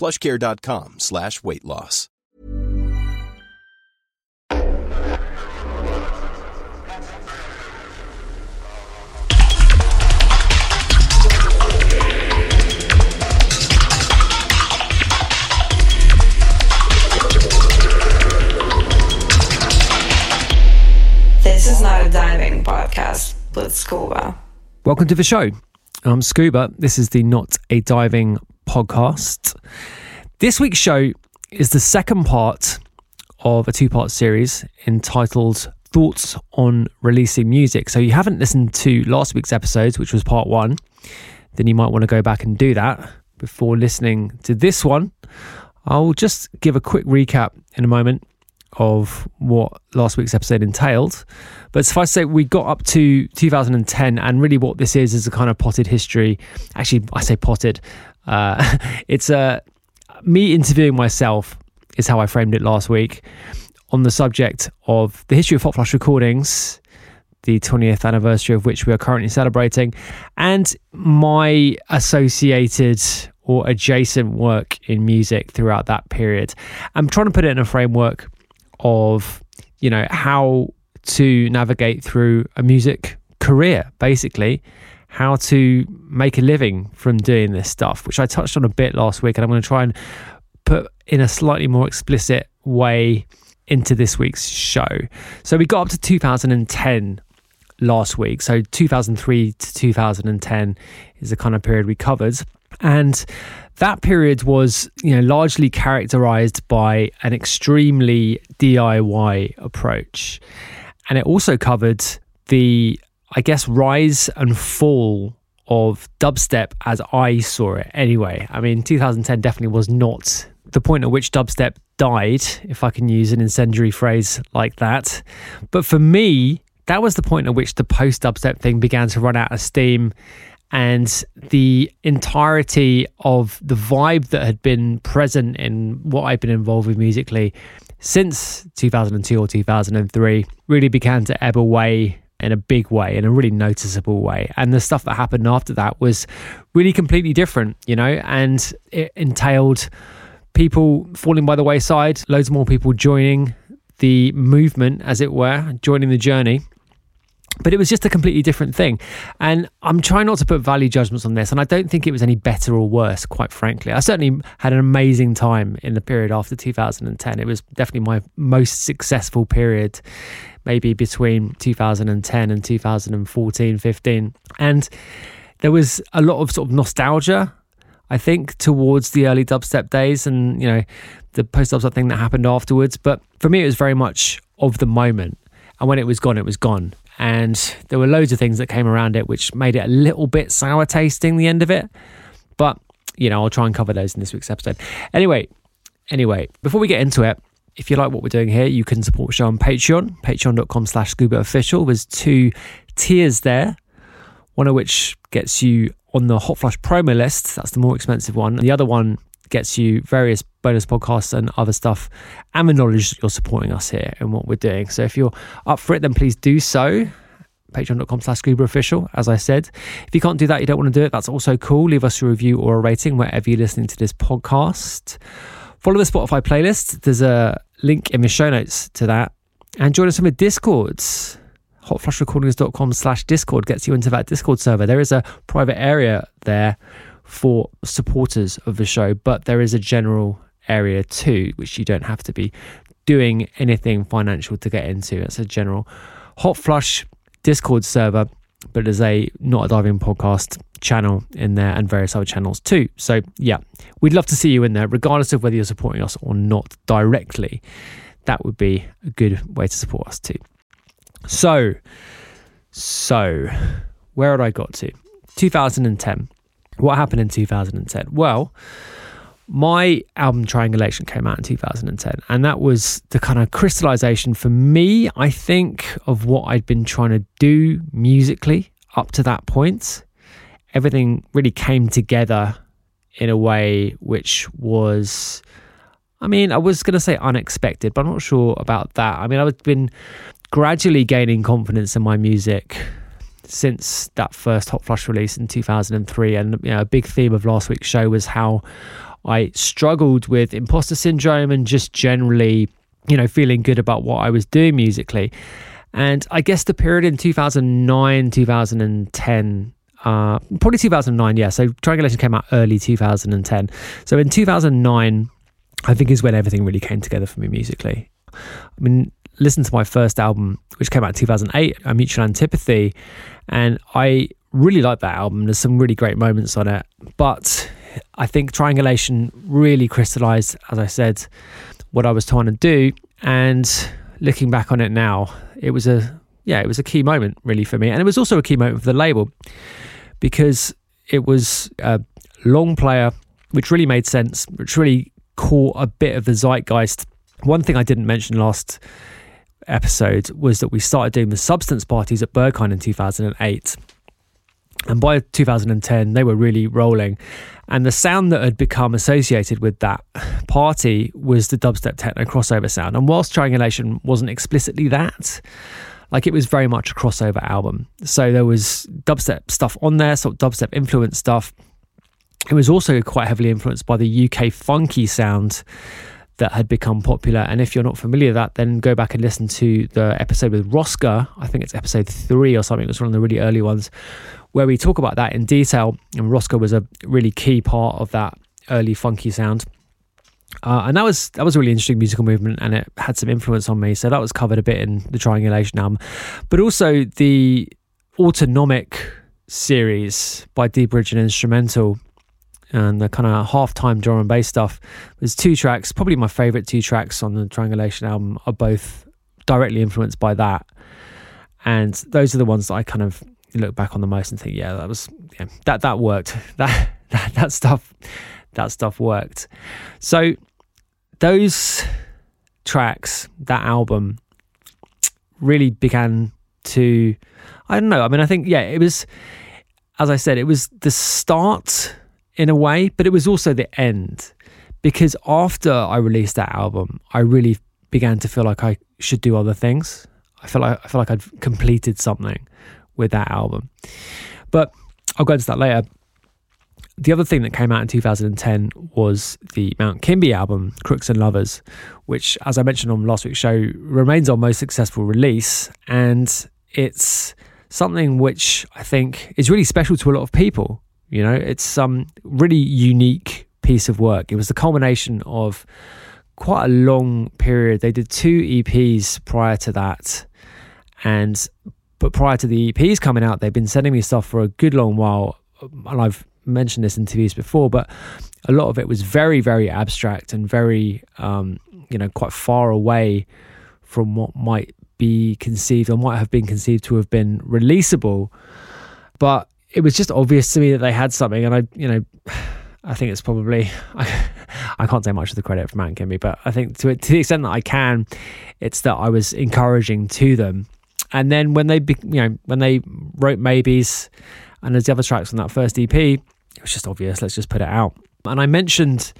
plushcare.com slash weight loss. This is not a diving podcast with Scuba. Welcome to the show. I'm Scuba. This is the Not a Diving podcast. This week's show is the second part of a two part series entitled Thoughts on Releasing Music. So, you haven't listened to last week's episodes, which was part one, then you might want to go back and do that before listening to this one. I'll just give a quick recap in a moment of what last week's episode entailed. But suffice to say, we got up to 2010, and really what this is is a kind of potted history. Actually, I say potted. Uh, it's a me interviewing myself is how I framed it last week on the subject of the history of Hot Flush recordings, the 20th anniversary of which we are currently celebrating, and my associated or adjacent work in music throughout that period. I'm trying to put it in a framework of you know how to navigate through a music career basically how to make a living from doing this stuff which i touched on a bit last week and i'm going to try and put in a slightly more explicit way into this week's show. So we got up to 2010 last week. So 2003 to 2010 is the kind of period we covered. And that period was, you know, largely characterized by an extremely DIY approach. And it also covered the, I guess, rise and fall of dubstep as I saw it anyway. I mean, 2010 definitely was not the point at which dubstep died, if I can use an incendiary phrase like that. But for me, that was the point at which the post dubstep thing began to run out of steam and the entirety of the vibe that had been present in what I've been involved with musically since 2002 or 2003 really began to ebb away in a big way, in a really noticeable way. And the stuff that happened after that was really completely different, you know, and it entailed people falling by the wayside, loads more people joining the movement, as it were, joining the journey but it was just a completely different thing. And I'm trying not to put value judgments on this. And I don't think it was any better or worse, quite frankly. I certainly had an amazing time in the period after 2010. It was definitely my most successful period, maybe between 2010 and 2014, 15. And there was a lot of sort of nostalgia, I think, towards the early dubstep days and, you know, the post dubstep thing that happened afterwards. But for me, it was very much of the moment. And when it was gone, it was gone and there were loads of things that came around it which made it a little bit sour tasting the end of it. But you know i'll try and cover those in this week's episode. Anyway anyway before we get into it if you like what we're doing here you can support the show on patreon patreon.com slash scuba official. There's two tiers there. One of which gets you on the hot flush promo list that's the more expensive one. And the other one gets you various bonus podcasts and other stuff, and the knowledge that you're supporting us here and what we're doing. So if you're up for it, then please do so. Patreon.com slash Scuba Official, as I said. If you can't do that, you don't want to do it, that's also cool. Leave us a review or a rating wherever you're listening to this podcast. Follow the Spotify playlist. There's a link in the show notes to that. And join us on the Discords. Hotflushrecordings.com slash Discord gets you into that Discord server. There is a private area there for supporters of the show, but there is a general area too, which you don't have to be doing anything financial to get into. It's a general hot flush Discord server, but there's a not a diving podcast channel in there and various other channels too. So yeah, we'd love to see you in there, regardless of whether you're supporting us or not directly. That would be a good way to support us too. So, so where had I got to? 2010. What happened in 2010? Well, my album Triangulation came out in 2010, and that was the kind of crystallization for me, I think, of what I'd been trying to do musically up to that point. Everything really came together in a way which was, I mean, I was going to say unexpected, but I'm not sure about that. I mean, I've been gradually gaining confidence in my music since that first Hot Flush release in 2003. And you know, a big theme of last week's show was how I struggled with imposter syndrome and just generally, you know, feeling good about what I was doing musically. And I guess the period in 2009, 2010, uh, probably 2009, yeah. So Triangulation came out early 2010. So in 2009, I think is when everything really came together for me musically. I mean, listen to my first album, which came out in 2008, A Mutual Antipathy, and I really like that album. There's some really great moments on it, but I think Triangulation really crystallized, as I said, what I was trying to do. And looking back on it now, it was a yeah, it was a key moment really for me, and it was also a key moment for the label because it was a long player, which really made sense, which really caught a bit of the zeitgeist. One thing I didn't mention last episode was that we started doing the substance parties at Berghain in 2008. And by 2010, they were really rolling. And the sound that had become associated with that party was the dubstep techno crossover sound. And whilst Triangulation wasn't explicitly that, like it was very much a crossover album. So there was dubstep stuff on there, sort of dubstep influence stuff. It was also quite heavily influenced by the UK funky sound that had become popular. And if you're not familiar with that, then go back and listen to the episode with Roska. I think it's episode three or something. It was one of the really early ones where we talk about that in detail. And Roska was a really key part of that early funky sound. Uh, and that was that was a really interesting musical movement, and it had some influence on me. So that was covered a bit in the Triangulation album, but also the Autonomic series by dBridge and Instra:mental, and the kind of half-time drum and bass stuff. There's two tracks, probably my favorite two tracks on the Triangulation album, are both directly influenced by that, and those are the ones that I kind of look back on the most and think, yeah, that was yeah, that that worked. That that that stuff that stuff worked. So those tracks, that album really began to I don't know. I mean, I think yeah, it was as I said, it was the start in a way, but it was also the end because after I released that album, I really began to feel like I should do other things. I felt like I felt like I'd completed something with that album. But I'll go into that later. The other thing that came out in 2010 was the Mount Kimbie album, Crooks and Lovers, which, as I mentioned on last week's show, remains our most successful release. And it's something which I think is really special to a lot of people. You know, it's some really unique piece of work. It was the culmination of quite a long period. They did two EPs prior to that. And but prior to the EPs coming out, they've been sending me stuff for a good long while. And I've mentioned this in interviews before, but a lot of it was very, very abstract and very, um, you know, quite far away from what might be conceived or might have been conceived to have been releasable. But it was just obvious to me that they had something. And I, you know, I think it's probably, I, I can't say much of the credit for Mount Kimbie, but I think to, to the extent that I can, it's that I was encouraging to them and then when they, you know, when they wrote Maybes and there's the other tracks on that first EP, it was just obvious. Let's just put it out. And I mentioned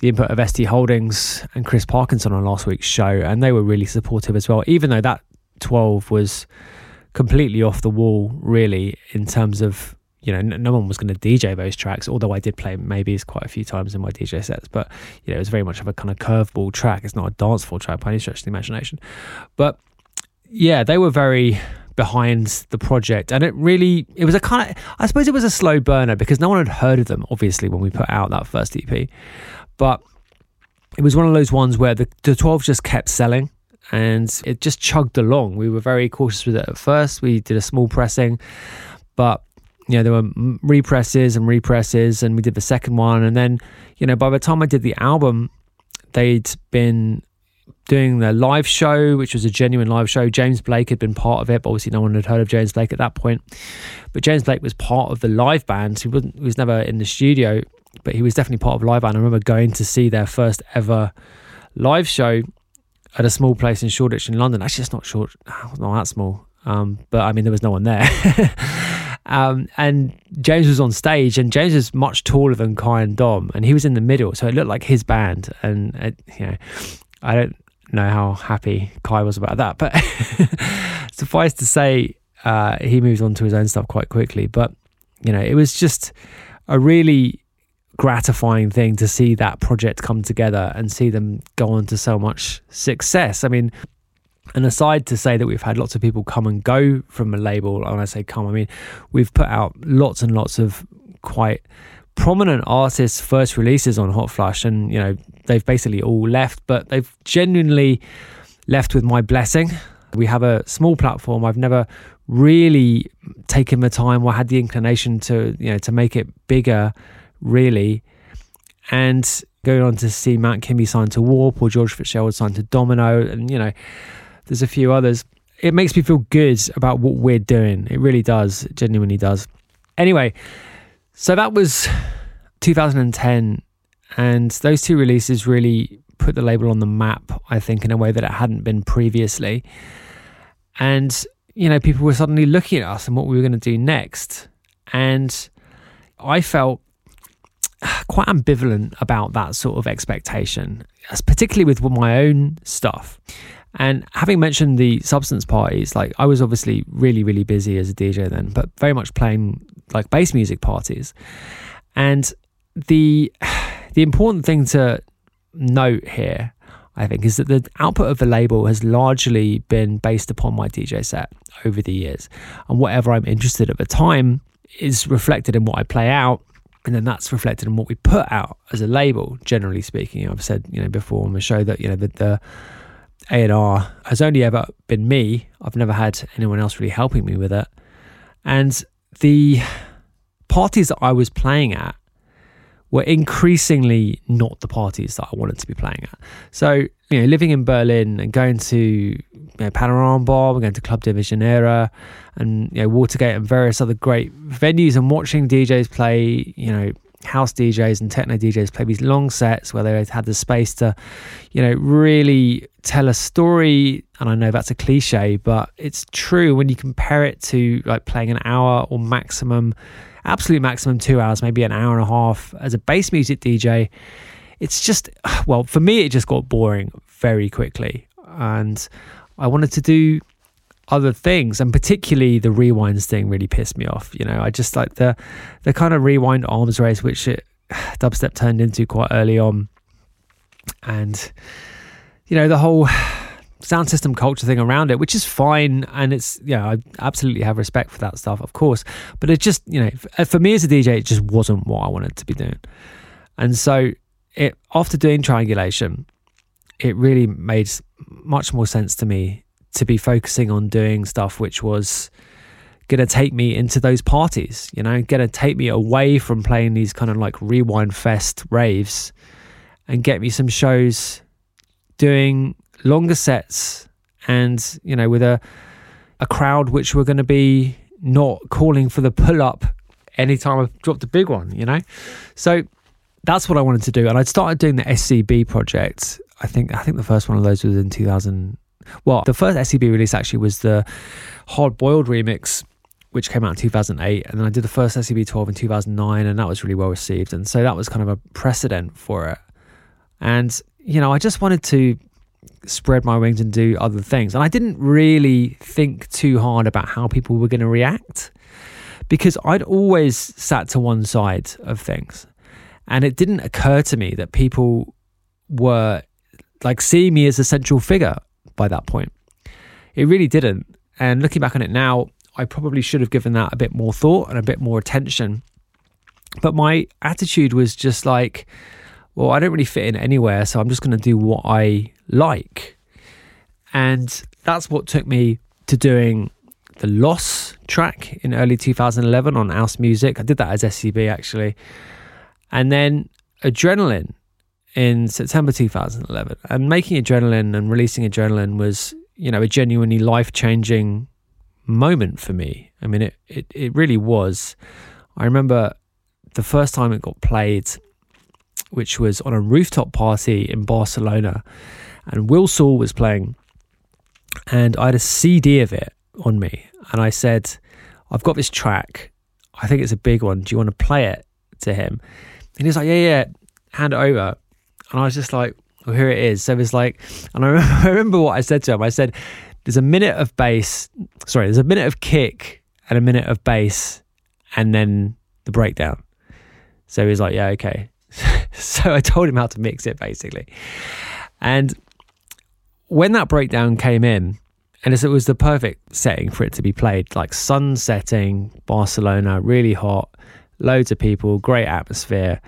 the input of ST Holdings and Chris Parkinson on last week's show, and they were really supportive as well. Even though that 12 was completely off the wall, really, in terms of you know, no one was going to DJ those tracks, although I did play maybe quite a few times in my DJ sets. But, you know, it was very much of a kind of curveball track. It's not a dance floor track by any stretch of the imagination. But yeah, they were very behind the project and it really it was a kind of i suppose it was a slow burner because no one had heard of them obviously when we put out that first ep but it was one of those ones where the, the 12 just kept selling and it just chugged along. We were very cautious with it at first. We did a small pressing but you know, there were represses and represses, and we did the second one. And then, you know, by the time I did the album, they'd been doing the live show, which was a genuine live show. James Blake had been part of it, but obviously no one had heard of James Blake at that point. But James Blake was part of the live band. He wasn't. He was never in the studio, but he was definitely part of live band. I remember going to see their first ever live show at a small place in Shoreditch in London. Actually, it's not short, not that small. Um, but I mean, there was no one there. Um, and James was on stage, and James was much taller than Kai and Dom, and he was in the middle, so it looked like his band. And it, you know, I don't know how happy Kai was about that, but suffice to say, uh, he moved on to his own stuff quite quickly. But you know, it was just a really gratifying thing to see that project come together and see them go on to so much success. I mean, and aside to say that we've had lots of people come and go from a label, when I say come, I mean we've put out lots and lots of quite prominent artists' first releases on Hot Flush, and you know they've basically all left, but they've genuinely left with my blessing. We have a small platform. I've never really taken the time or had the inclination to you know to make it bigger, really, and going on to see Mount Kimbie signed to Warp or George Fitzgerald signed to Domino, and you know there's a few others. It makes me feel good about what we're doing. It really does. Genuinely does. Anyway, so that was 2010. And those two releases really put the label on the map, I think, in a way that it hadn't been previously. And, you know, people were suddenly looking at us and what we were going to do next. And I felt quite ambivalent about that sort of expectation, particularly with my own stuff. And having mentioned the substance parties, like I was obviously really, really busy as a DJ then, but very much playing like bass music parties. And the the important thing to note here, I think, is that the output of the label has largely been based upon my DJ set over the years. And whatever I'm interested at the time is reflected in what I play out. And then that's reflected in what we put out as a label, generally speaking. I've said, you know, before on the show that, you know, the, the a&R has only ever been me. I've never had anyone else really helping me with it. And the parties that I was playing at were increasingly not the parties that I wanted to be playing at. So, you know, living in Berlin and going to you know, Panorama Bar, going to Club der Visionäre and you know, Watergate and various other great venues and watching DJs play, you know, house DJs and techno DJs play these long sets where they had the space to, you know, really tell a story. And I know that's a cliche, but it's true when you compare it to like playing an hour or maximum, absolute maximum two hours, maybe an hour and a half as a bass music DJ. It's just, well, for me, it just got boring very quickly. And I wanted to do other things and particularly the rewinds thing really pissed me off you know i just like the the kind of rewind arms race which it, dubstep turned into quite early on and you know the whole sound system culture thing around it which is fine and it's yeah i absolutely have respect for that stuff of course. But it just you know uh, for me as a dj it just wasn't what i wanted to be doing. And so it after doing triangulation it really made much more sense to me to be focusing on doing stuff which was going to take me into those parties, you know, going to take me away from playing these kind of like rewind fest raves and get me some shows doing longer sets and, you know, with a a crowd which were going to be not calling for the pull up anytime I dropped a big one, you know? So that's what I wanted to do. And I'd started doing the SCB project. I think I think the first one of those was in 2000 well, the first SCB release actually was the Hard Boiled remix, which came out in 2008. And then I did the first SCB 12 in 2009, and that was really well received. And so that was kind of a precedent for it. And, you know, I just wanted to spread my wings and do other things. And I didn't really think too hard about how people were going to react because I'd always sat to one side of things. And it didn't occur to me that people were like seeing me as a central figure by that point. It really didn't. And looking back on it now, I probably should have given that a bit more thought and a bit more attention. But my attitude was just like, well, I don't really fit in anywhere, so I'm just going to do what I like. And that's what took me to doing the Loss track in early 2011 on House Music. I did that as SCB actually. And then Adrenaline in September 2011. And making Adrenaline and releasing Adrenaline was, you know, a genuinely life changing moment for me. I mean, it, it, it really was. I remember the first time it got played, which was on a rooftop party in Barcelona, and Will Saul was playing, and I had a CD of it on me, and I said, "I've got this track. I think it's a big one. Do you want to play it to him?" And he's like, "Yeah, yeah, hand it over." And I was just like, "Well, here it is." So it was like, and I remember, I remember what I said to him. I said, "There's a minute of bass. Sorry, there's a minute of kick and a minute of bass, and then the breakdown." So he's like, "Yeah, okay." So I told him how to mix it basically. And when that breakdown came in, and it was the perfect setting for it to be played, like sun setting, Barcelona, really hot, loads of people, great atmosphere.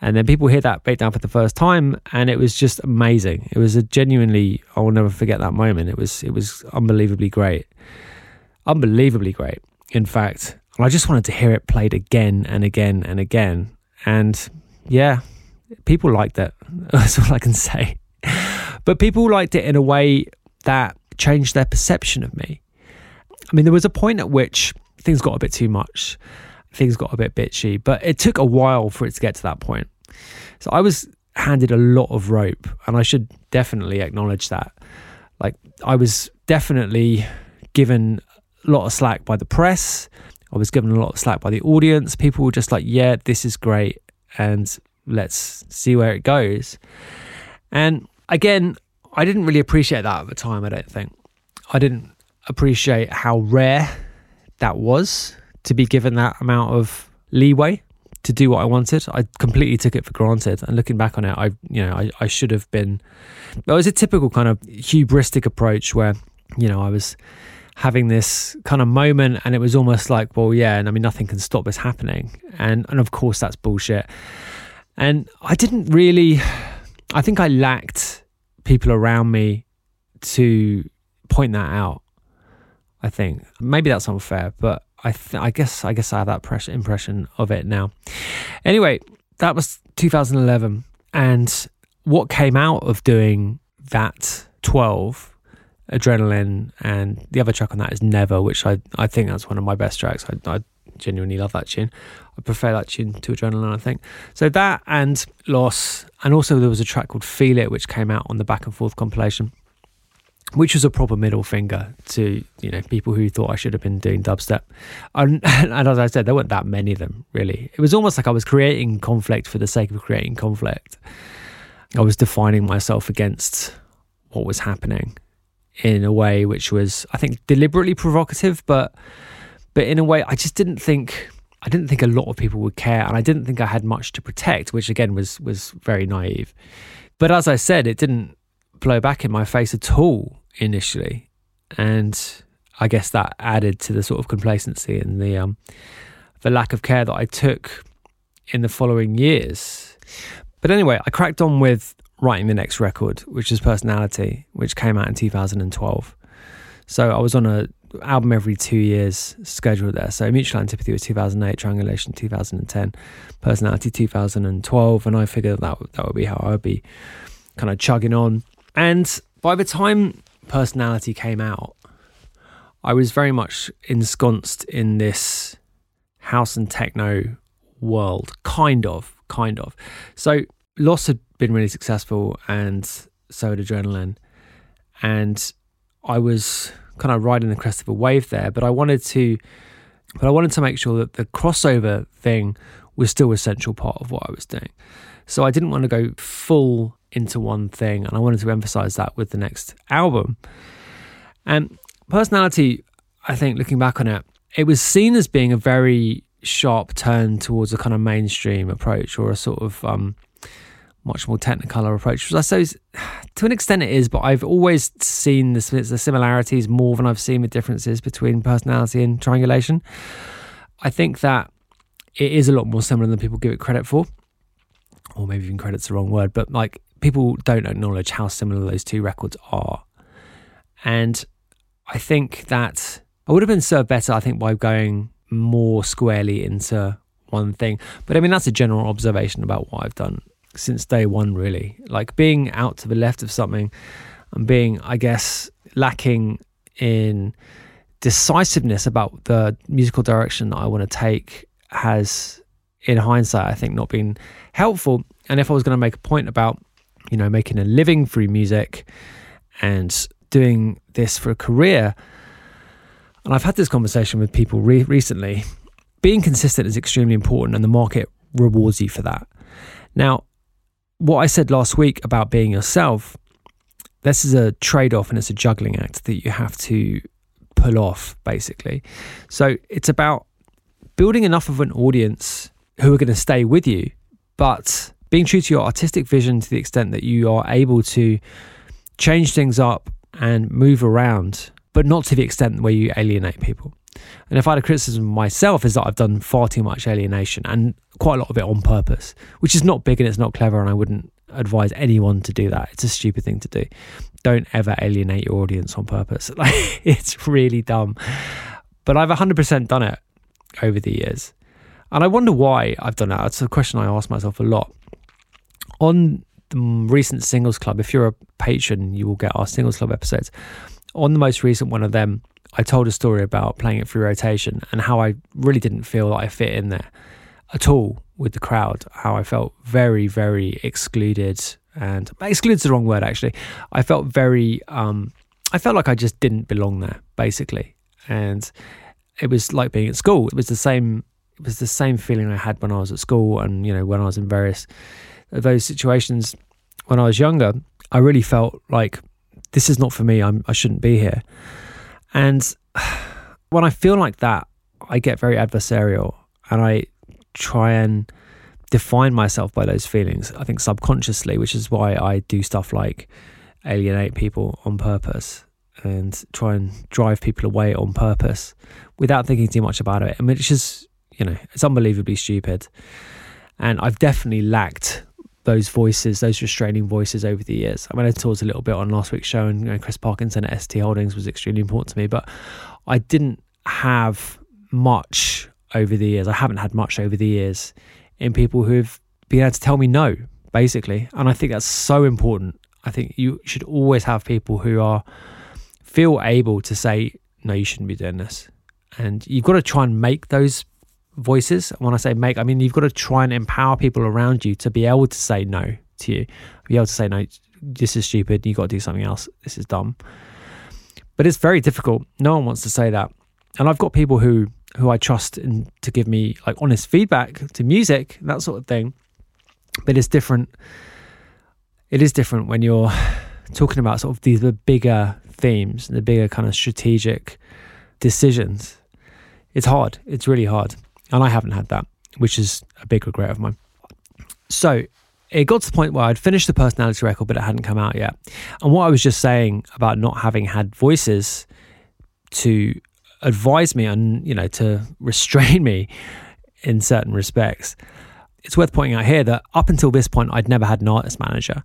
And then people hear that breakdown for the first time, and it was just amazing. It was a genuinely, I will never forget that moment. It was, it was unbelievably great, unbelievably great. In fact, I just wanted to hear it played again and again and again. And yeah, people liked it. That's all I can say. But people liked it in a way that changed their perception of me. I mean, there was a point at which things got a bit too much, things got a bit bitchy, but it took a while for it to get to that point. So I was handed a lot of rope, and I should definitely acknowledge that. Like, I was definitely given a lot of slack by the press. I was given a lot of slack by the audience. People were just like, yeah, this is great. And let's see where it goes. And again, I didn't really appreciate that at the time, I don't think. I didn't appreciate how rare that was to be given that amount of leeway to do what I wanted. I completely took it for granted. And looking back on it, I you know, I, I should have been it was a typical kind of hubristic approach where, you know, I was having this kind of moment and it was almost like, well, yeah, and I mean nothing can stop this happening. And and of course that's bullshit. And I didn't really I think I lacked people around me to point that out. I think maybe that's unfair, but I th- I guess I guess I have that pressure, impression of it now. Anyway, that was 2011, and what came out of doing that 12 adrenaline and the other track on that is never which i i think that's one of my best tracks. I, I genuinely love that tune. I prefer that tune to adrenaline i think. So that and loss and also there was a track called feel it which came out on the back and forth compilation which was a proper middle finger to you know people who thought I should have been doing dubstep, and, and, as I said, there weren't that many of them really. It was almost like I was creating conflict for the sake of creating conflict. I was defining myself against what was happening in a way which was, I think, deliberately provocative, but but in a way I just didn't think I didn't think a lot of people would care, and I didn't think I had much to protect, which again was was very naive. But as I said, it didn't blow back in my face at all initially, and I guess that added to the sort of complacency and the um, the lack of care that I took in the following years. But anyway, I cracked on with writing the next record, which is Personality, which came out in 2012. So I was on a album every two years schedule there. So Mutual Antipathy was 2008, Triangulation 2010, Personality 2012, and I figured that that would be how I would be kind of chugging on. And by the time Personality came out, I was very much ensconced in this house and techno world, kind of, kind of. So Loss had been really successful, and so had Adrenaline, and I was kind of riding the crest of a wave there. But I wanted to, but I wanted to make sure that the crossover thing was still a central part of what I was doing. So I didn't want to go full into one thing. And I wanted to emphasize that with the next album. And personality, I think, looking back on it, it was seen as being a very sharp turn towards a kind of mainstream approach or a sort of um, much more technicolor approach, I suppose to an extent it is, but I've always seen the, the similarities more than I've seen the differences between personality and triangulation. I think that it is a lot more similar than people give it credit for, or maybe even credit's the wrong word, but like people don't acknowledge how similar those two records are. And I think that I would have been served better, I think, by going more squarely into one thing. But I mean, that's a general observation about what I've done since day one, really. Like being out to the left of something and being, I guess, lacking in decisiveness about the musical direction that I want to take has, in hindsight, I think not been helpful. And if I was going to make a point about, you know, making a living through music and doing this for a career, and I've had this conversation with people re- recently, being consistent is extremely important and the market rewards you for that. Now, what I said last week about being yourself, this is a trade off and it's a juggling act that you have to pull off, basically. So it's about building enough of an audience who are going to stay with you, but being true to your artistic vision to the extent that you are able to change things up and move around, but not to the extent where you alienate people. And if I had a criticism myself, is that I've done far too much alienation and quite a lot of it on purpose, which is not big and it's not clever. And I wouldn't advise anyone to do that. It's a stupid thing to do. Don't ever alienate your audience on purpose. Like it's really dumb. But I've 100% done it over the years. And I wonder why I've done that. It's a question I ask myself a lot. On the recent Singles Club, if you're a patron, you will get our Singles Club episodes. On the most recent one of them, I told a story about playing it through rotation and how I really didn't feel that I fit in there at all with the crowd. How I felt very, very excluded, and excluded's the wrong word actually. I felt very, um, I felt like I just didn't belong there basically, and it was like being at school. It was the same. It was the same feeling I had when I was at school, and you know when I was in various those situations when I was younger. I really felt like this is not for me. I'm, I shouldn't be here. And when I feel like that, I get very adversarial and I try and define myself by those feelings, I think subconsciously, which is why I do stuff like alienate people on purpose and try and drive people away on purpose without thinking too much about it. I mean, it's just, you know, it's unbelievably stupid. And I've definitely lacked those voices, those restraining voices over the years. I mean, I talked a little bit on last week's show, and you know, Chris Parkinson at ST Holdings was extremely important to me, but I didn't have much over the years. I haven't had much over the years in people who've been able to tell me no, basically. And I think that's so important. I think you should always have people who are feel able to say, no, you shouldn't be doing this. And you've got to try and make those voices. When I say make, I mean you've got to try and empower people around you to be able to say no to you, be able to say no. This is stupid. You got to do something else. This is dumb. But it's very difficult. No one wants to say that. And I've got people who who I trust in, to give me like honest feedback to music, that sort of thing. But it's different. It is different when you're talking about sort of these the bigger themes, the bigger kind of strategic decisions. It's hard. It's really hard. And I haven't had that, which is a big regret of mine. So it got to the point where I'd finished the personality record, but it hadn't come out yet. And what I was just saying about not having had voices to advise me and, you know, to restrain me in certain respects, it's worth pointing out here that up until this point, I'd never had an artist manager.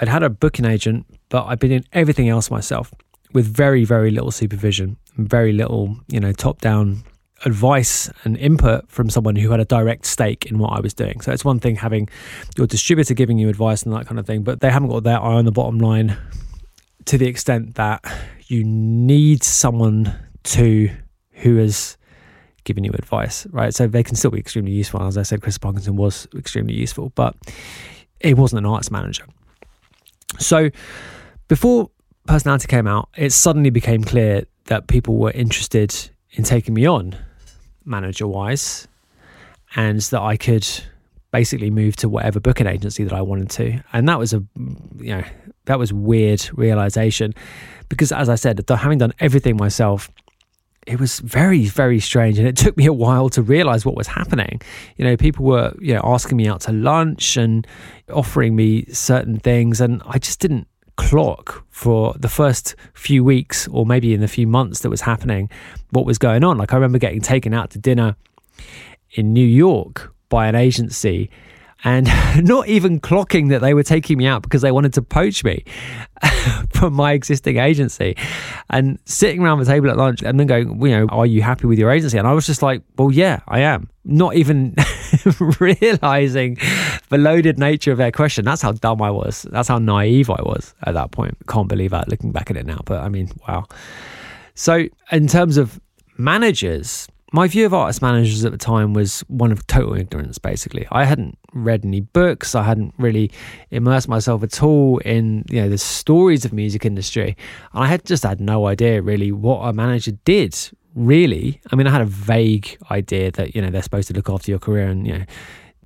I'd had a booking agent, but I'd been doing everything else myself with very, very little supervision, very little, you know, top down advice and input from someone who had a direct stake in what I was doing. So it's one thing having your distributor giving you advice and that kind of thing, but they haven't got their eye on the bottom line to the extent that you need someone to who has given you advice, right? So they can still be extremely useful. As I said, Chris Parkinson was extremely useful, but it wasn't an arts manager. So before personality came out, it suddenly became clear that people were interested in taking me on manager wise and that I could basically move to whatever booking agency that I wanted to. And that was a, you know, that was weird realization because as I said, having done everything myself, it was very, very strange. And it took me a while to realize what was happening. You know, people were, you know, asking me out to lunch and offering me certain things. And I just didn't clock for the first few weeks or maybe in the few months that was happening what was going on. Like I remember getting taken out to dinner in New York by an agency and not even clocking that they were taking me out because they wanted to poach me from my existing agency and sitting around the table at lunch and then going, you know, are you happy with your agency? And I was just like, well, yeah, I am. Not even realizing the loaded nature of their question. That's how dumb I was. That's how naive I was at that point. Can't believe that looking back at it now. But I mean, wow. So, in terms of managers, my view of artist managers at the time was one of total ignorance, basically. I hadn't read any books, I hadn't really immersed myself at all in you know the stories of music industry. And I had just had no idea really what a manager did, really. I mean I had a vague idea that, you know, they're supposed to look after your career and you know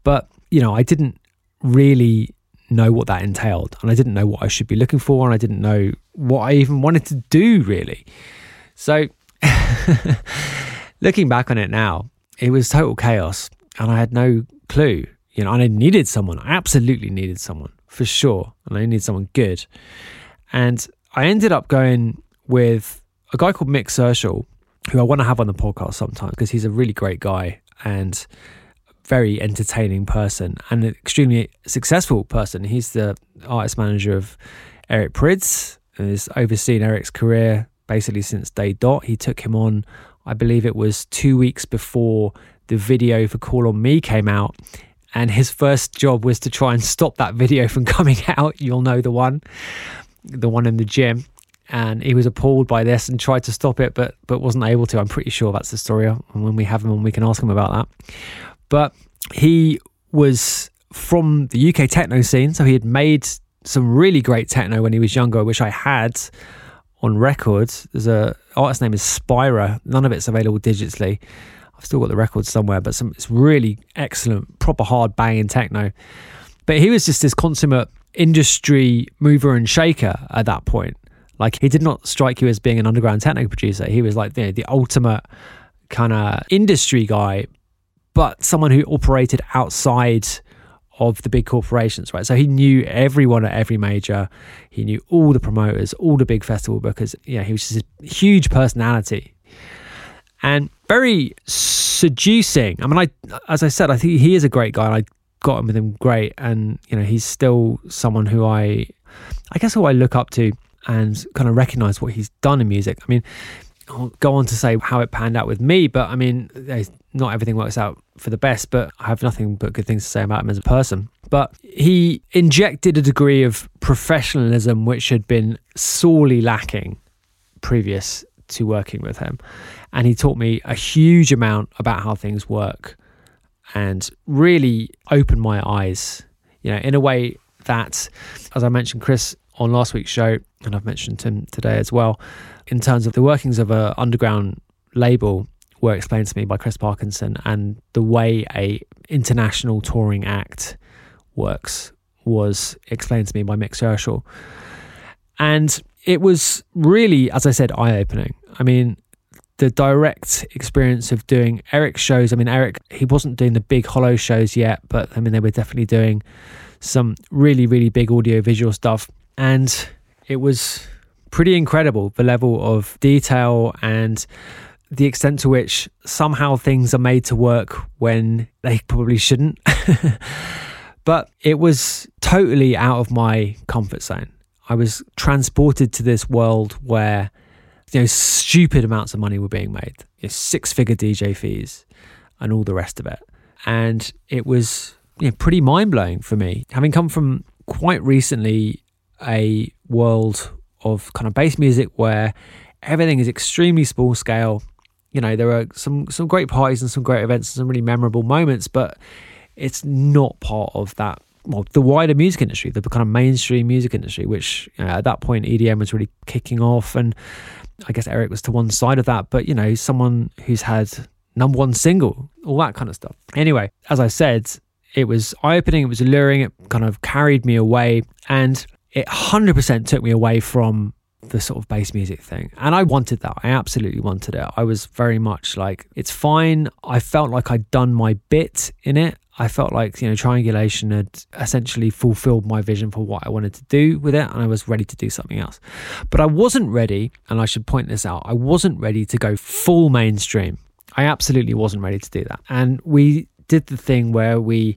but, you know, I didn't really know what that entailed and I didn't know what I should be looking for and I didn't know what I even wanted to do really. So looking back on it now, it was total chaos and I had no clue. You know, and I needed someone. I absolutely needed someone for sure. And I needed someone good. And I ended up going with a guy called Mick Serschel, who I want to have on the podcast sometime because he's a really great guy and very entertaining person and an extremely successful person. He's the artist manager of Eric Prydz and has overseen Eric's career basically since day dot. He took him on I believe it was two weeks before the video for Call on Me came out. And his first job was to try and stop that video from coming out. You'll know the one, the one in the gym. And he was appalled by this and tried to stop it, but but wasn't able to. I'm pretty sure that's the story. And when we have him on, we can ask him about that. But he was from the UK techno scene, so he had made some really great techno when he was younger, which I had on record. There's a artist's name is Spira. None of it's available digitally. I've still got the record somewhere, but some it's really excellent, proper hard banging techno. But he was just this consummate industry mover and shaker at that point. Like he did not strike you as being an underground techno producer. He was like the, the ultimate kind of industry guy, but someone who operated outside of the big corporations, right? So he knew everyone at every major. He knew all the promoters, all the big festival bookers. Yeah, he was just a huge personality and very seducing. I mean, I as I said, I think he is a great guy. And I got on with him great, and you know, he's still someone who I, I guess, who I look up to and kind of recognize what he's done in music. I mean, Go on to say how it panned out with me, but I mean, not everything works out for the best, but I have nothing but good things to say about him as a person. But he injected a degree of professionalism which had been sorely lacking previous to working with him. And he taught me a huge amount about how things work and really opened my eyes, you know, in a way that, as I mentioned, Chris on last week's show, and I've mentioned him today as well, in terms of the workings of an underground label were explained to me by Chris Parkinson and the way a international touring act works was explained to me by Mick Serschel. And it was really, as I said, eye opening. I mean, the direct experience of doing Eric's shows. I mean, Eric, he wasn't doing the big HOLO shows yet, but I mean, they were definitely doing some really, really big audio visual stuff. And it was pretty incredible the level of detail and the extent to which somehow things are made to work when they probably shouldn't. but it was totally out of my comfort zone. I was transported to this world where you know stupid amounts of money were being made, you know, six-figure DJ fees, and all the rest of it. And it was you know, pretty mind-blowing for me, having come from quite recently a world of kind of bass music where everything is extremely small scale. You know there are some some great parties and some great events and some really memorable moments but it's not part of that well the wider music industry the kind of mainstream music industry which you know, at that point edm was really kicking off and i guess eric was to one side of that but you know someone who's had number one single all that kind of stuff. Anyway as i said it was eye opening, it was alluring, it kind of carried me away, and it 100% took me away from the sort of bass music thing. And I wanted that. I absolutely wanted it. I was very much like, it's fine. I felt like I'd done my bit in it. I felt like, you know, triangulation had essentially fulfilled my vision for what I wanted to do with it. And I was ready to do something else. But I wasn't ready, and I should point this out, I wasn't ready to go full mainstream. I absolutely wasn't ready to do that. And we did the thing where we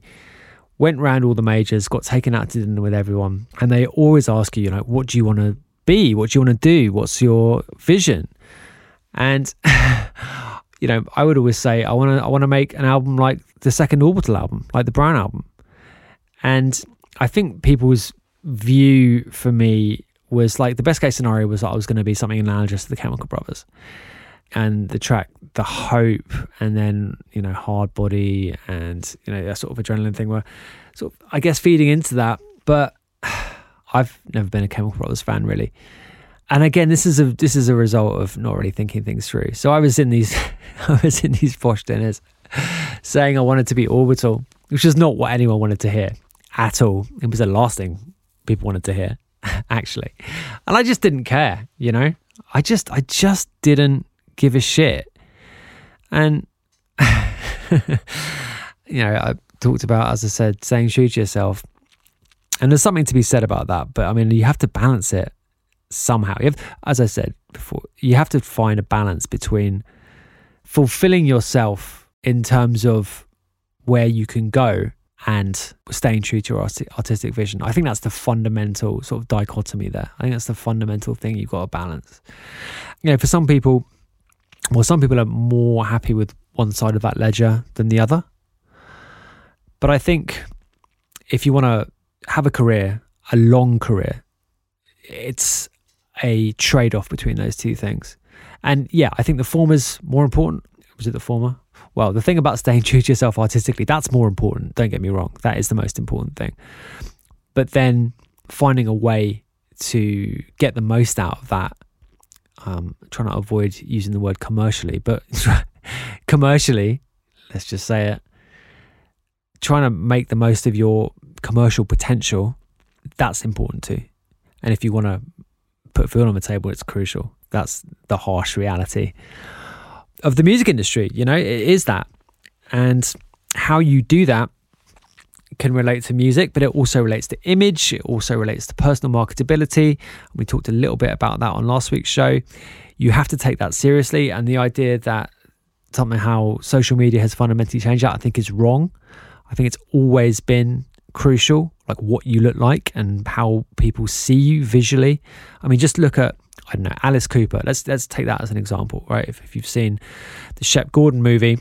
went round all the majors, got taken out to dinner with everyone, and they always ask you, you know, what do you want to be? What do you want to do? What's your vision? And you know, I would always say I want to I want to make an album like the second Orbital album, like the Brown album. And I think people's view for me was like the best case scenario was that I was going to be something analogous to the Chemical Brothers. And the track The Hope and then, you know, Hard Body and, you know, that sort of adrenaline thing were sort of I guess feeding into that. But I've never been a Chemical Brothers fan really. And again, this is a this is a result of not really thinking things through. So I was in these I was in these posh dinners saying I wanted to be orbital, which is not what anyone wanted to hear at all. It was the last thing people wanted to hear, actually. And I just didn't care, you know? I just I just didn't give a shit. And you know, I talked about, as I said, saying true to yourself. And there's something to be said about that. But I mean, you have to balance it somehow. Have, as I said before, you have to find a balance between fulfilling yourself in terms of where you can go and staying true to your artistic vision. I think that's the fundamental sort of dichotomy there. I think that's the fundamental thing you've got to balance. You know, for some people, well, some people are more happy with one side of that ledger than the other. But I think if you want to have a career, a long career, it's a trade off between those two things. And yeah, I think the former is more important. Was it the former? Well, the thing about staying true to yourself artistically, that's more important. Don't get me wrong. That is the most important thing. But then finding a way to get the most out of that, um, trying to avoid using the word commercially, but commercially, let's just say it, trying to make the most of your commercial potential, that's important too. And if you want to put food on the table, it's crucial. That's the harsh reality of the music industry. You know, it is that. And how you do that can relate to music, but it also relates to image. It also relates to personal marketability. We talked a little bit about that on last week's show. You have to take that seriously. And the idea that something how social media has fundamentally changed that, I think is wrong. I think it's always been crucial, like what you look like and how people see you visually. I mean, just look at I don't know Alice Cooper. Let's let's take that as an example, right? If, if you've seen the Shep Gordon movie,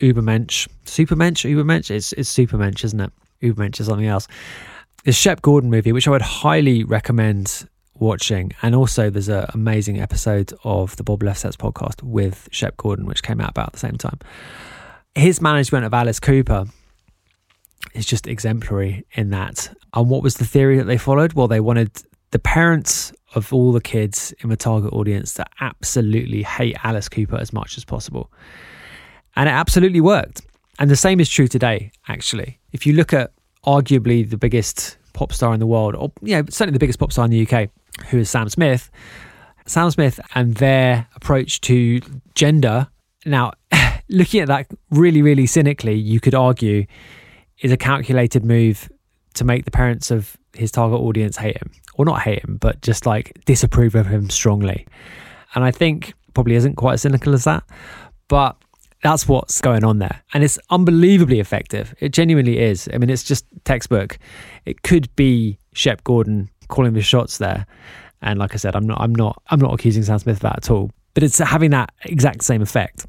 Ubermensch, Supermensch, Ubermensch, it's it's Supermensch, isn't it? Ubermensch is something else. The Shep Gordon movie, which I would highly recommend watching, and also there's an amazing episode of the Bob Lefsetz podcast with Shep Gordon, which came out about the same time. His management of Alice Cooper is just exemplary in that. And what was the theory that they followed? Well, they wanted the parents of all the kids in the target audience to absolutely hate Alice Cooper as much as possible. And it absolutely worked. And the same is true today, actually. If you look at arguably the biggest pop star in the world, or you know, certainly the biggest pop star in the UK, who is Sam Smith, Sam Smith and their approach to gender. Now, looking at that really, really cynically, you could argue is a calculated move to make the parents of his target audience hate him, or not hate him, but just like disapprove of him strongly. And I think probably isn't quite as cynical as that, but that's what's going on there. And it's unbelievably effective. It genuinely is. I mean, it's just textbook. It could be Shep Gordon calling the shots there. And like I said, I'm not I'm not I'm not accusing Sam Smith of that at all. But it's having that exact same effect.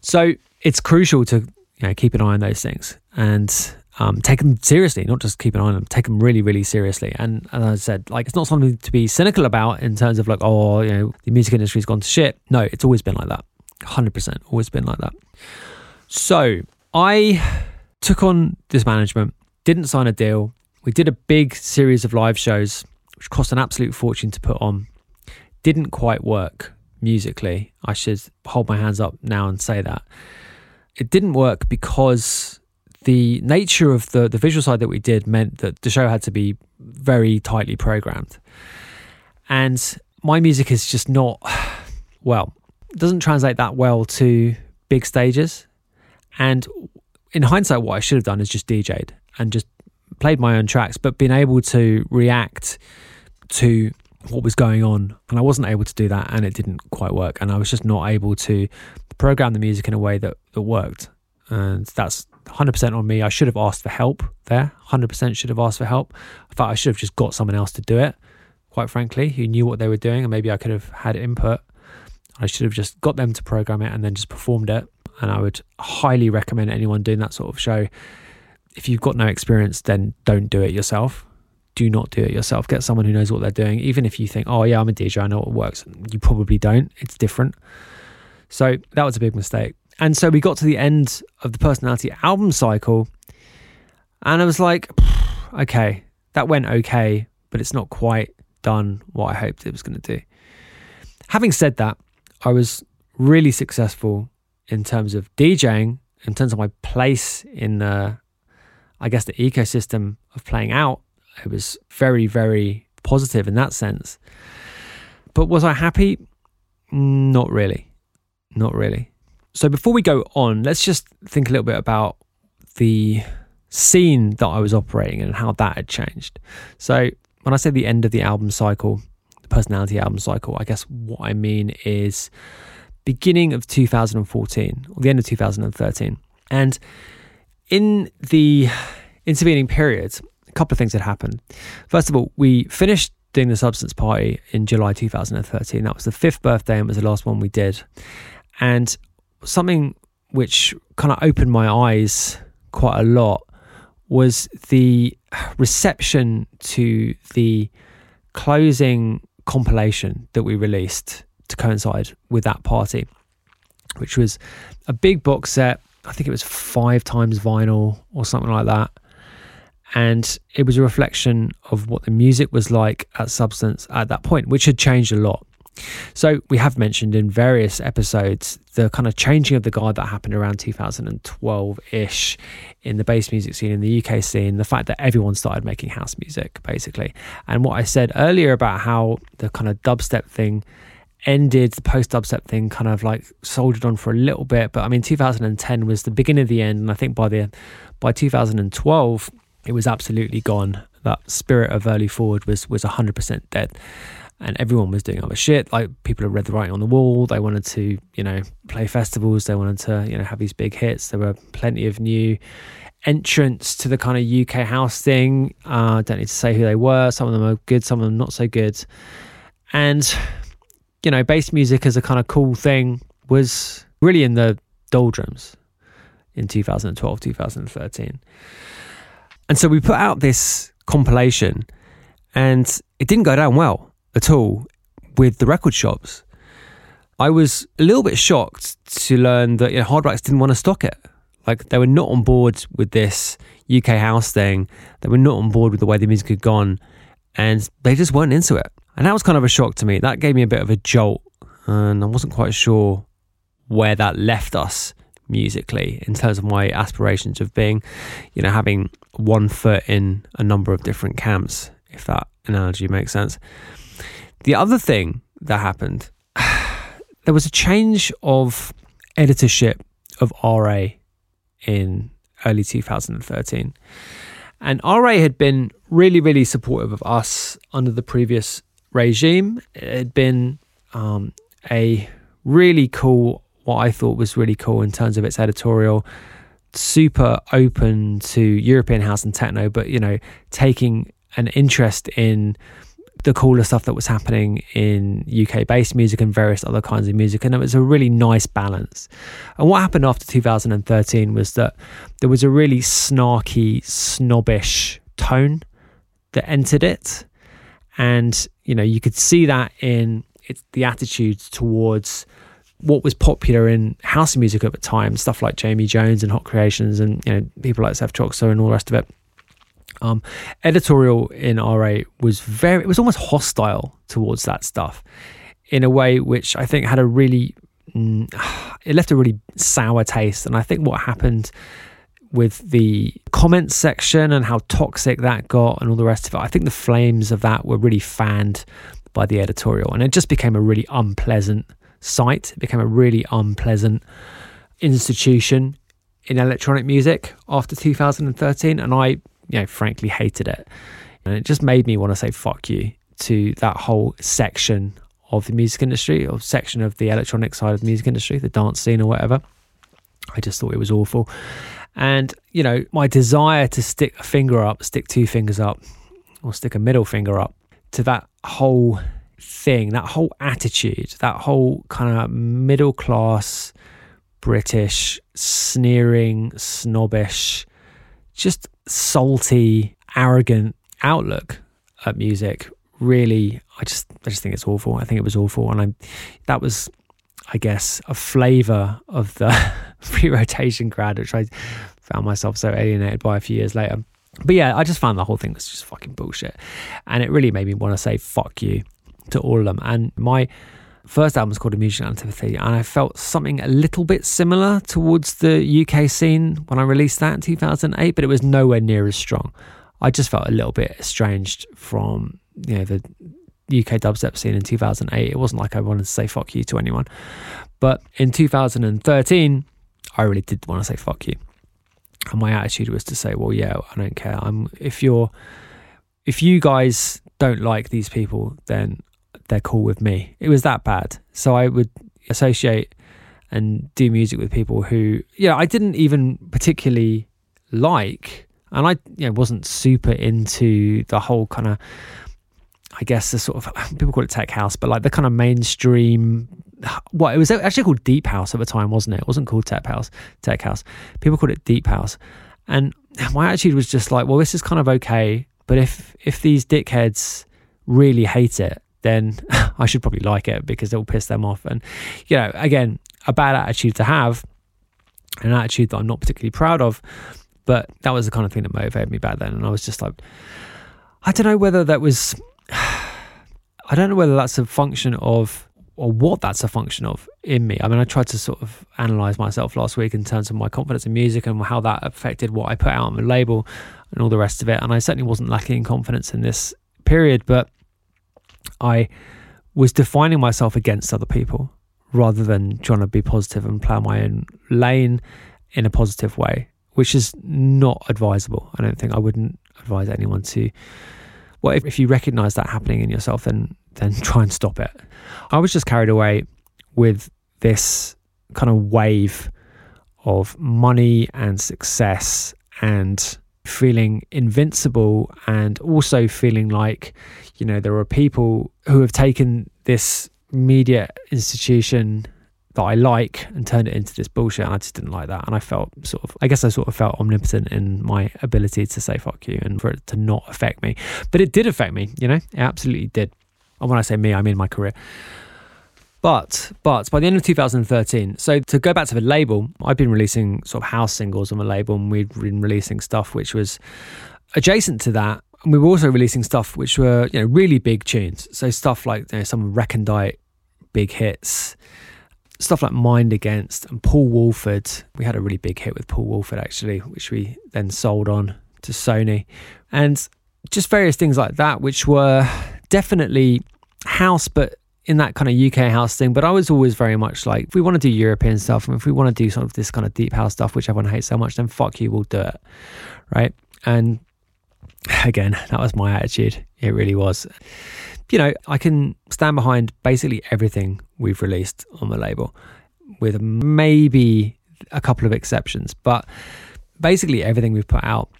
So it's crucial to you know keep an eye on those things and um, take them seriously, not just keep an eye on them, take them really, really seriously. And as I said, like, it's not something to be cynical about in terms of like, oh, you know, the music industry's gone to shit. No, it's always been like that. 100%, always been like that. So I took on this management, didn't sign a deal. We did a big series of live shows, which cost an absolute fortune to put on. Didn't quite work musically. I should hold my hands up now and say that. It didn't work because the nature of the the visual side that we did meant that the show had to be very tightly programmed, and my music is just not well doesn't translate that well to big stages. And in hindsight, what I should have done is just DJ'd and just played my own tracks, but been able to react to what was going on. And I wasn't able to do that, and it didn't quite work. And I was just not able to program the music in a way that, that worked. And that's 100% on me. I should have asked for help there. 100% should have asked for help. I thought I should have just got someone else to do it, quite frankly, who knew what they were doing. And maybe I could have had input. I should have just got them to program it and then just performed it. And I would highly recommend anyone doing that sort of show. If you've got no experience, then don't do it yourself. Do not do it yourself. Get someone who knows what they're doing. Even if you think, oh, yeah, I'm a DJ, I know what works. You probably don't. It's different. So that was a big mistake. And so we got to the end of the personality album cycle. And I was like, okay, that went okay, but it's not quite done what I hoped it was going to do. Having said that, I was really successful in terms of DJing, in terms of my place in the, I guess, the ecosystem of playing out. It was very, very positive in that sense. But was I happy? Not really. Not really. So before we go on, let's just think a little bit about the scene that I was operating in and how that had changed. So when I say the end of the album cycle, the personality album cycle, I guess what I mean is beginning of 2014 or the end of 2013. And in the intervening period, a couple of things had happened. First of all, we finished doing the substance party in July 2013. That was the fifth birthday and was the last one we did. And something which kind of opened my eyes quite a lot was the reception to the closing compilation that we released to coincide with that party, which was a big box set. I think it was five times vinyl or something like that. And it was a reflection of what the music was like at Substance at that point, which had changed a lot. So we have mentioned in various episodes the kind of changing of the guard that happened around 2012-ish in the bass music scene in the UK scene, the fact that everyone started making house music basically. And what I said earlier about how the kind of dubstep thing ended, the post dubstep thing kind of like soldiered on for a little bit, but I mean 2010 was the beginning of the end and I think by the by 2012 it was absolutely gone. That spirit of early forward was was 100% dead and everyone was doing other shit. Like people had read the writing on the wall. They wanted to, you know, play festivals. They wanted to, you know, have these big hits. There were plenty of new entrants to the kind of UK house thing. I uh, don't need to say who they were. Some of them are good, some of them not so good. And, you know, bass music as a kind of cool thing was really in the doldrums in 2012, 2013. And so we put out this compilation and it didn't go down well at all with the record shops. I was a little bit shocked to learn that you know, Hard didn't want to stock it. Like they were not on board with this UK house thing. They were not on board with the way the music had gone, and they just weren't into it. And that was kind of a shock to me. That gave me a bit of a jolt, and I wasn't quite sure where that left us musically in terms of my aspirations of being, you know, having one foot in a number of different camps, if that analogy makes sense. The other thing that happened, there was a change of editorship of RA in early 2013. And RA had been really, really supportive of us under the previous regime. It had been um, a really cool, what I thought was really cool in terms of its editorial, super open to European house and techno, but, you know, taking an interest in the cooler stuff that was happening in UK based music and various other kinds of music. And it was a really nice balance. And what happened after 2013 was that there was a really snarky, snobbish tone that entered it. And, you know, you could see that in the attitudes towards what was popular in house music at the time, stuff like Jamie Jones and Hot Creations and, you know, people like Seth Troxler and all the rest of it um, editorial in RA was very, it was almost hostile towards that stuff in a way which I think had a really, mm, it left a really sour taste. And I think what happened with the comments section and how toxic that got and all the rest of it. I think the flames of that were really fanned by the editorial and it just became a really unpleasant site. It became a really unpleasant institution in electronic music after 2013 and I, you know, frankly hated it. And it just made me want to say fuck you to that whole section of the music industry or section of the electronic side of the music industry, the dance scene or whatever. I just thought it was awful. And, you know, my desire to stick a finger up, stick two fingers up, or stick a middle finger up to that whole thing, that whole attitude, that whole kind of middle class, British, sneering, snobbish, just salty, arrogant outlook at music really I just I just think it's awful. I think it was awful and I that was I guess, a flavour of the Freerotation crowd, which I found myself so alienated by a few years later. But yeah, I just found the whole thing was just fucking bullshit. And it really made me want to say fuck you to all of them. And my first album was called Mutual Antipathy, and I felt something a little bit similar towards the UK scene when I released that in 2008, but it was nowhere near as strong. I just felt a little bit estranged from you know the UK dubstep scene in 2008. It wasn't like I wanted to say fuck you to anyone. But in 2013, I really did want to say fuck you. And my attitude was to say, well, yeah, I don't care. I'm if you're if you guys don't like these people, then they're cool with me. It was that bad. So I would associate and do music with people who, yeah, I didn't even particularly like, and I you know, wasn't super into the whole kind of I guess the sort of people call it tech house, but like the kind of mainstream. What it was actually called deep house at the time, wasn't it? It wasn't called tech house. Tech house. People called it deep house, and my attitude was just like, well, this is kind of okay, but if if these dickheads really hate it, then I should probably like it because it will piss them off. And you know, again, a bad attitude to have, an attitude that I'm not particularly proud of. But that was the kind of thing that motivated me back then, and I was just like, I don't know whether that was I don't know whether that's a function of or what that's a function of in me. I mean, I tried to sort of analyze myself last week in terms of my confidence in music and how that affected what I put out on the label and all the rest of it. And I certainly wasn't lacking in confidence in this period, but I was defining myself against other people rather than trying to be positive and plow my own lane in a positive way, which is not advisable. I don't think I wouldn't advise anyone to well, if, if you recognize that happening in yourself, then then try and stop it. I was just carried away with this kind of wave of money and success and feeling invincible and also feeling like you know there are people who have taken this media institution that I like and turned it into this bullshit. And I just didn't like that. And I felt sort of, I guess I sort of felt omnipotent in my ability to say fuck you and for it to not affect me. But it did affect me, you know, it absolutely did. And when I say me, I mean my career. But but by the end of 2013, so to go back to the label, I've been releasing sort of house singles on the label, and we'd been releasing stuff which was adjacent to that. And we were also releasing stuff which were you know really big tunes. So stuff like you know, some recondite big hits, stuff like Mind Against and Paul Woolford. We had a really big hit with Paul Woolford actually, which we then sold on to Sony. And just various things like that, which were definitely house, but in that kind of UK house thing. But I was always very much like, if we want to do European stuff and if we want to do sort of this kind of deep house stuff, which everyone hates so much, then fuck you, we'll do it. Right. And again, that was my attitude. It really was you know, I can stand behind basically everything we've released on the label, with maybe a couple of exceptions. But basically, everything we've put out,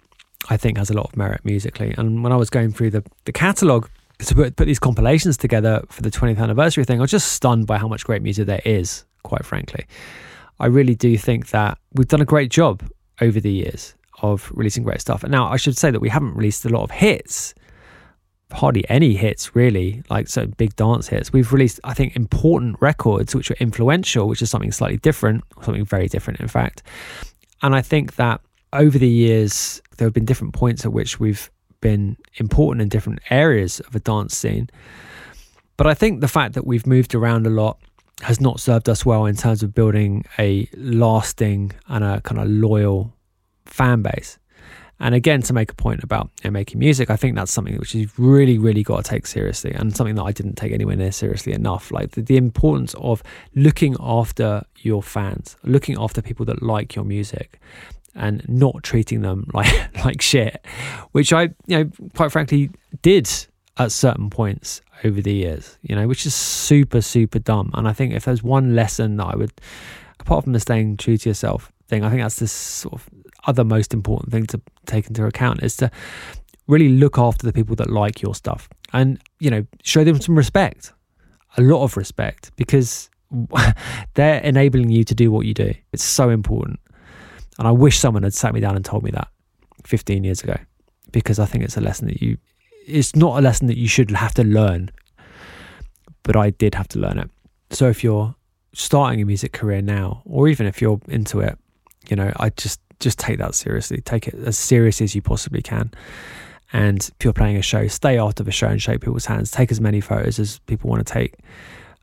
I think, has a lot of merit musically. And when I was going through the, the catalogue to put, put these compilations together for the 20th anniversary thing, I was just stunned by how much great music there is, quite frankly. I really do think that we've done a great job over the years of releasing great stuff. And now I should say that we haven't released a lot of hits hardly any hits really, like so big dance hits. We've released, I think, important records which were influential, which is something slightly different, something very different, in fact. And I think that over the years, there have been different points at which we've been important in different areas of a dance scene. But I think the fact that we've moved around a lot has not served us well in terms of building a lasting and a kind of loyal fan base. And again, to make a point about you know, making music, I think that's something which you've really, really got to take seriously, and something that I didn't take anywhere near seriously enough. Like the, the importance of looking after your fans, looking after people that like your music, and not treating them like like shit, which I, you know, quite frankly, did at certain points over the years. You know, which is super, super dumb. And I think if there's one lesson that I would, apart from the staying true to yourself thing, I think that's the sort of other most important thing to take into account is to really look after the people that like your stuff and you know show them some respect a lot of respect because they're enabling you to do what you do it's so important and i wish someone had sat me down and told me that 15 years ago because i think it's a lesson that you it's not a lesson that you should have to learn but i did have to learn it so if you're starting a music career now or even if you're into it you know i just just take that seriously. Take it as serious as you possibly can. And if you're playing a show, stay after the show and shake people's hands. Take as many photos as people want to take.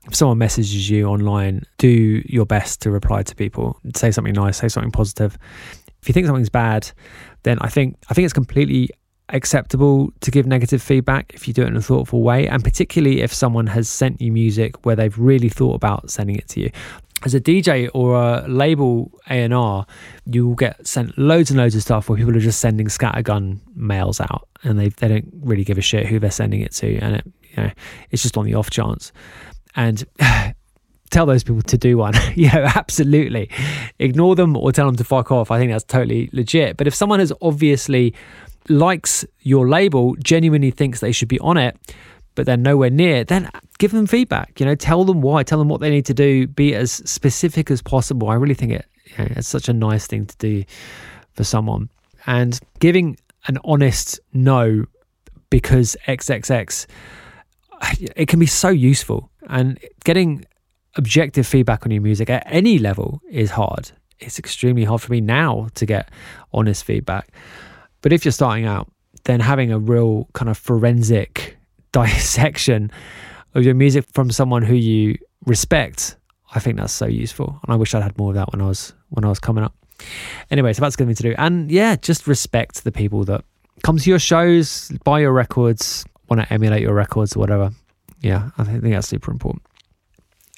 If someone messages you online, do your best to reply to people. Say something nice, say something positive. If you think something's bad, then I think I think it's completely acceptable to give negative feedback if you do it in a thoughtful way and particularly if someone has sent you music where they've really thought about sending it to you as a DJ or a label A&R, you will get sent loads and loads of stuff where people are just sending scattergun mails out and they they don't really give a shit who they're sending it to and it you know it's just on the off chance. And tell those people to do one. yeah, absolutely. Ignore them or tell them to fuck off. I think that's totally legit. But if someone has obviously likes your label, genuinely thinks they should be on it, but they're nowhere near, then give them feedback. You know, tell them why, tell them what they need to do, be as specific as possible. I really think it, you know, it's such a nice thing to do for someone. And giving an honest no because XXX, it can be so useful. And getting objective feedback on your music at any level is hard. It's extremely hard for me now to get honest feedback. But if you're starting out, then having a real kind of forensic dissection of your music from someone who you respect, I think that's so useful. And I wish I'd had more of that when I was when I was coming up. Anyway, so that's a good thing to do. And yeah, just respect the people that come to your shows, buy your records, want to emulate your records or whatever. Yeah, I think that's super important.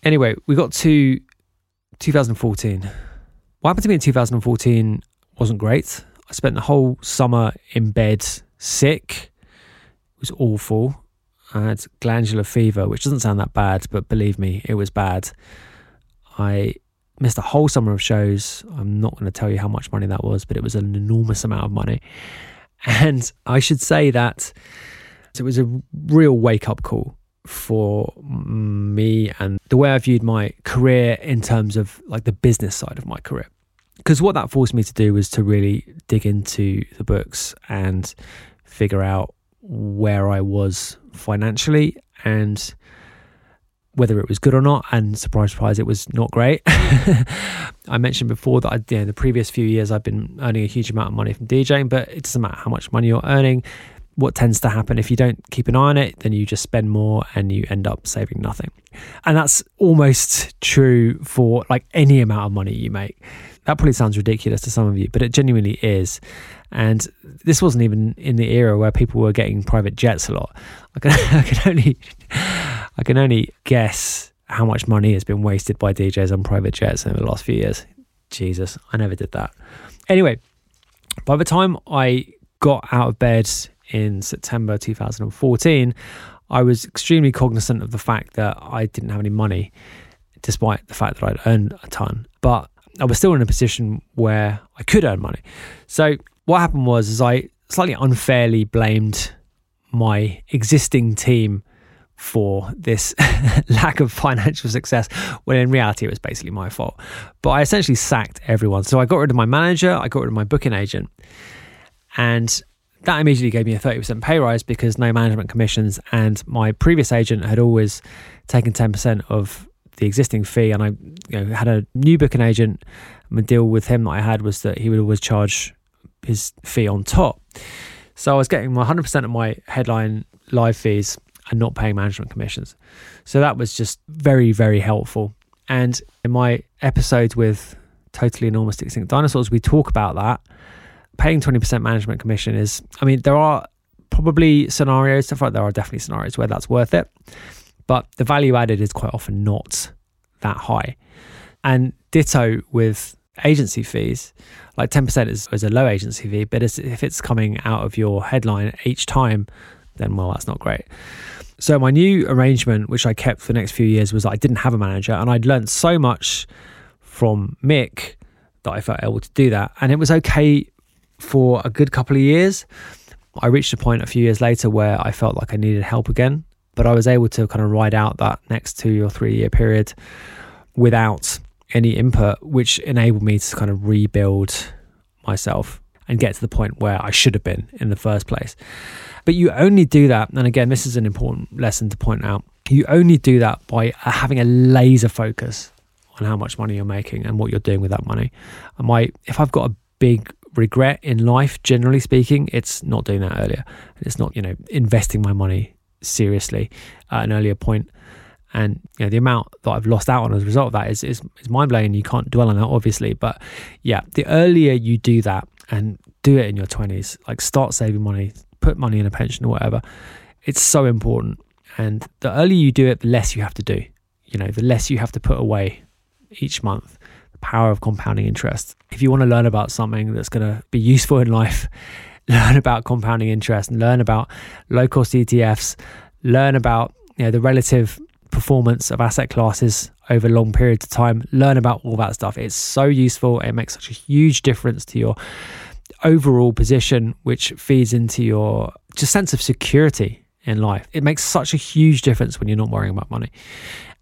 Anyway, we got to 2014. What happened to me in 2014 wasn't great. I spent the whole summer in bed sick. It was awful. I had glandular fever, which doesn't sound that bad, but believe me, it was bad. I missed a whole summer of shows. I'm not going to tell you how much money that was, but it was an enormous amount of money. And I should say that it was a real wake up call for me and the way I viewed my career in terms of like the business side of my career. Because what that forced me to do was to really dig into the books and figure out where I was financially and whether it was good or not. And surprise, surprise, it was not great. I mentioned before that I, you know, the previous few years I've been earning a huge amount of money from DJing, but it doesn't matter how much money you're earning. What tends to happen if you don't keep an eye on it, then you just spend more and you end up saving nothing. And that's almost true for like any amount of money you make. That probably sounds ridiculous to some of you, but it genuinely is. And this wasn't even in the era where people were getting private jets a lot. I can, I can only, I can only guess how much money has been wasted by DJs on private jets over the last few years. Jesus, I never did that. Anyway, by the time I got out of bed in September 2014, I was extremely cognizant of the fact that I didn't have any money, despite the fact that I'd earned a ton. But I was still in a position where I could earn money. So what happened was is I slightly unfairly blamed my existing team for this lack of financial success when in reality it was basically my fault. But I essentially sacked everyone. So I got rid of my manager, I got rid of my booking agent. And that immediately gave me a 30% pay rise because no management commissions and my previous agent had always taken 10% of the existing fee and I you know, had a new booking agent. The deal with him that I had was that he would always charge his fee on top. So I was getting 100% of my headline live fees and not paying management commissions. So that was just very, very helpful. And in my episodes with Totally Enormous Extinct Dinosaurs, we talk about that paying 20% management commission is, I mean, there are probably scenarios, stuff like there are definitely scenarios where that's worth it, but the value added is quite often not that high. And ditto with agency fees, like 10% is, is a low agency fee, but if it's coming out of your headline each time, then well, that's not great. So my new arrangement, which I kept for the next few years, was I didn't have a manager, and I'd learned so much from Mick that I felt able to do that, and it was okay for a good couple of years. I reached a point a few years later where I felt like I needed help again, but I was able to kind of ride out that next two or three year period without any input, which enabled me to kind of rebuild myself and get to the point where I should have been in the first place. But you only do that, and again, this is an important lesson to point out. You only do that by uh, having a laser focus on how much money you're making and what you're doing with that money. And my, if I've got a big regret in life, generally speaking, it's not doing that earlier. It's not, you know, investing my money seriously at an earlier point. And you know, the amount that I've lost out on as a result of that is, is, is mind blowing. You can't dwell on that, obviously. But yeah, the earlier you do that and do it in your 20s, like start saving money, put money in a pension or whatever, it's so important. And the earlier you do it, the less you have to do. You know, the less you have to put away each month. Power of compounding interest. If you want to learn about something that's going to be useful in life, learn about compounding interest and learn about low cost ETFs, learn about you know the relative performance of asset classes over long periods of time, learn about all that stuff. It's so useful. It makes such a huge difference to your overall position, which feeds into your just sense of security in life. It makes such a huge difference when you're not worrying about money.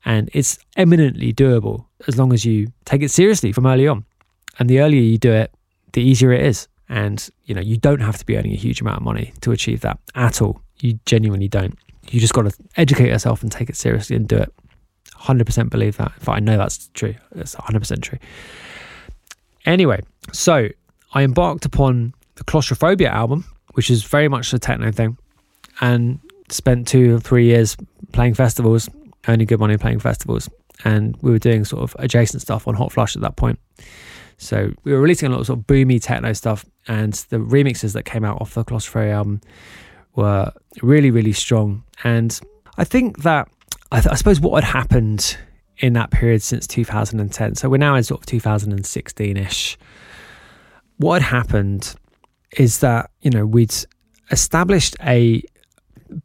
And it's eminently doable as long as you take it seriously from early on. And the earlier you do it, the easier it is. And you know, you don't have to be earning a huge amount of money to achieve that at all. You genuinely don't. You just got to educate yourself and take it seriously and do it. 100% believe that. In fact, I know that's true. It's 100% true. Anyway, so I embarked upon the Claustrophobia album, which is very much a techno thing, and spent two or three years playing festivals, earning good money playing festivals. And we were doing sort of adjacent stuff on Hotflush at that point. So we were releasing a lot of sort of boomy techno stuff, and the remixes that came out off the Claustrophobia album were really, really strong. And I think that, I, th- I suppose what had happened in that period since 2010, so we're now in sort of 2016 ish what had happened is that, you know, we'd established a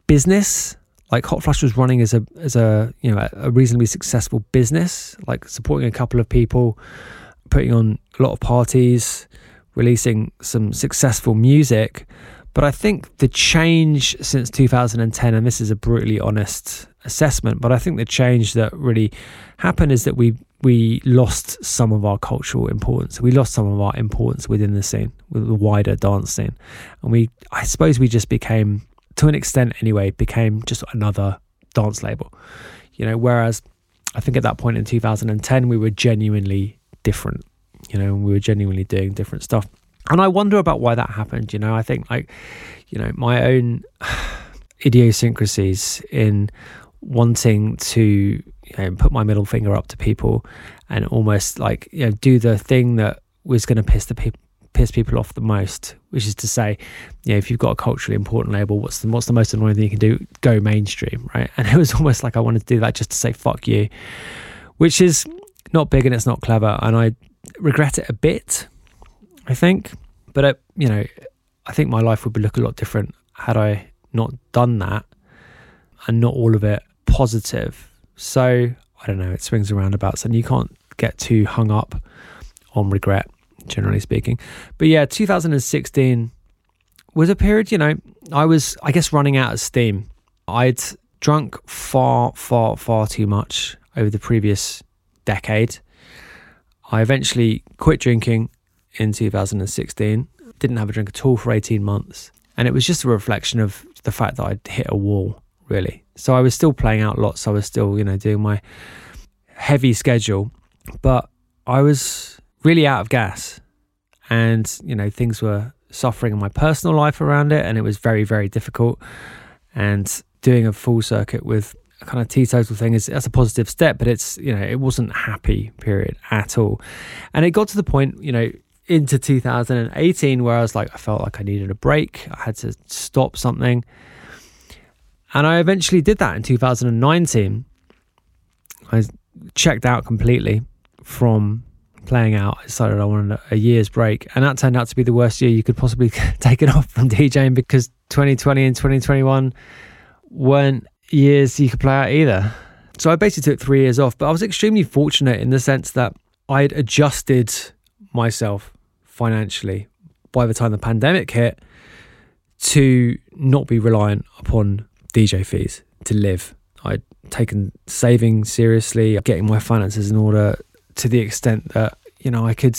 business like Hotflush was running as a as a you know a reasonably successful business, like supporting a couple of people, putting on a lot of parties, releasing some successful music. But I think the change since 2010, and this is a brutally honest assessment, but I think the change that really happened is that we we lost some of our cultural importance. We lost some of our importance within the scene, with the wider dance scene. And we, I suppose, we just became, to an extent anyway, became just another dance label. You know, whereas I think at that point in 2010, we were genuinely different. You know, we were genuinely doing different stuff. And I wonder about why that happened. You know, I think like, you know, my own idiosyncrasies in wanting to you know, put my middle finger up to people and almost like you know do the thing that was going to piss the people piss people off the most, which is to say, you know, if you've got a culturally important label, what's the what's the most annoying thing you can do? Go mainstream, right? And it was almost like I wanted to do that just to say fuck you, which is not big and it's not clever, and I regret it a bit, I think. But it, you know, I think my life would look a lot different had I not done that, and not all of it positive so I don't know, it swings around about, and you can't get too hung up on regret, generally speaking. But yeah, 2016 was a period, you know, I was, I guess, running out of steam. I'd drunk far, far, far too much over the previous decade. I eventually quit drinking in 2016, didn't have a drink at all for 18 months. And it was just a reflection of the fact that I'd hit a wall really. So I was still playing out lots. I was still, you know, doing my heavy schedule, but I was really out of gas. And, you know, things were suffering in my personal life around it. And it was very, very difficult. And doing a full circuit with a kind of teetotal thing is that's a positive step, but it's, you know, it wasn't happy period at all. And it got to the point, you know, into 2018 where I was like, I felt like I needed a break. I had to stop something. And I eventually did that in 2019. I checked out completely from playing out. I decided I wanted a year's break. And that turned out to be the worst year you could possibly take it off from DJing because 2020 and 2021 weren't years you could play out either. So I basically took three years off, but I was extremely fortunate in the sense that I'd adjusted myself financially by the time the pandemic hit to not be reliant upon DJ fees to live. I'd taken saving seriously, getting my finances in order to the extent that, you know, I could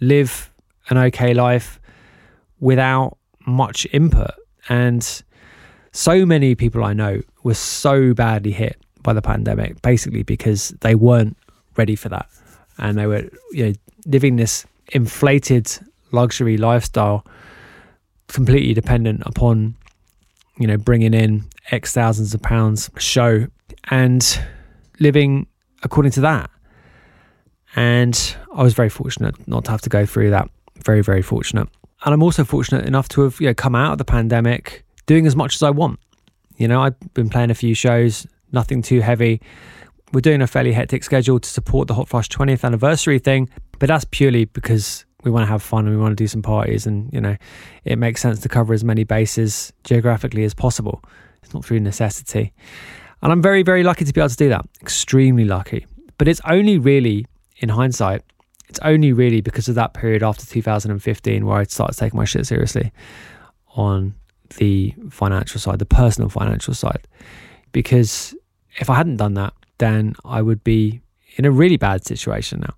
live an okay life without much input. And so many people I know were so badly hit by the pandemic, basically because they weren't ready for that. And they were, you know, living this inflated luxury lifestyle completely dependent upon you know bringing in x thousands of pounds show and living according to that and i was very fortunate not to have to go through that. Very very fortunate. And i'm also fortunate enough to have you know come out of the pandemic doing as much as i want. You know i've been playing a few shows nothing too heavy. We're doing a fairly hectic schedule to support the Hotflush 20th anniversary thing but that's purely because we want to have fun and we want to do some parties and you know it makes sense to cover as many bases geographically as possible. It's not through necessity. And i'm very very lucky to be able to do that. Extremely lucky. But it's only really in hindsight it's only really because of that period after 2015 where i started taking my shit seriously on the financial side the personal financial side because if i hadn't done that then i would be in a really bad situation now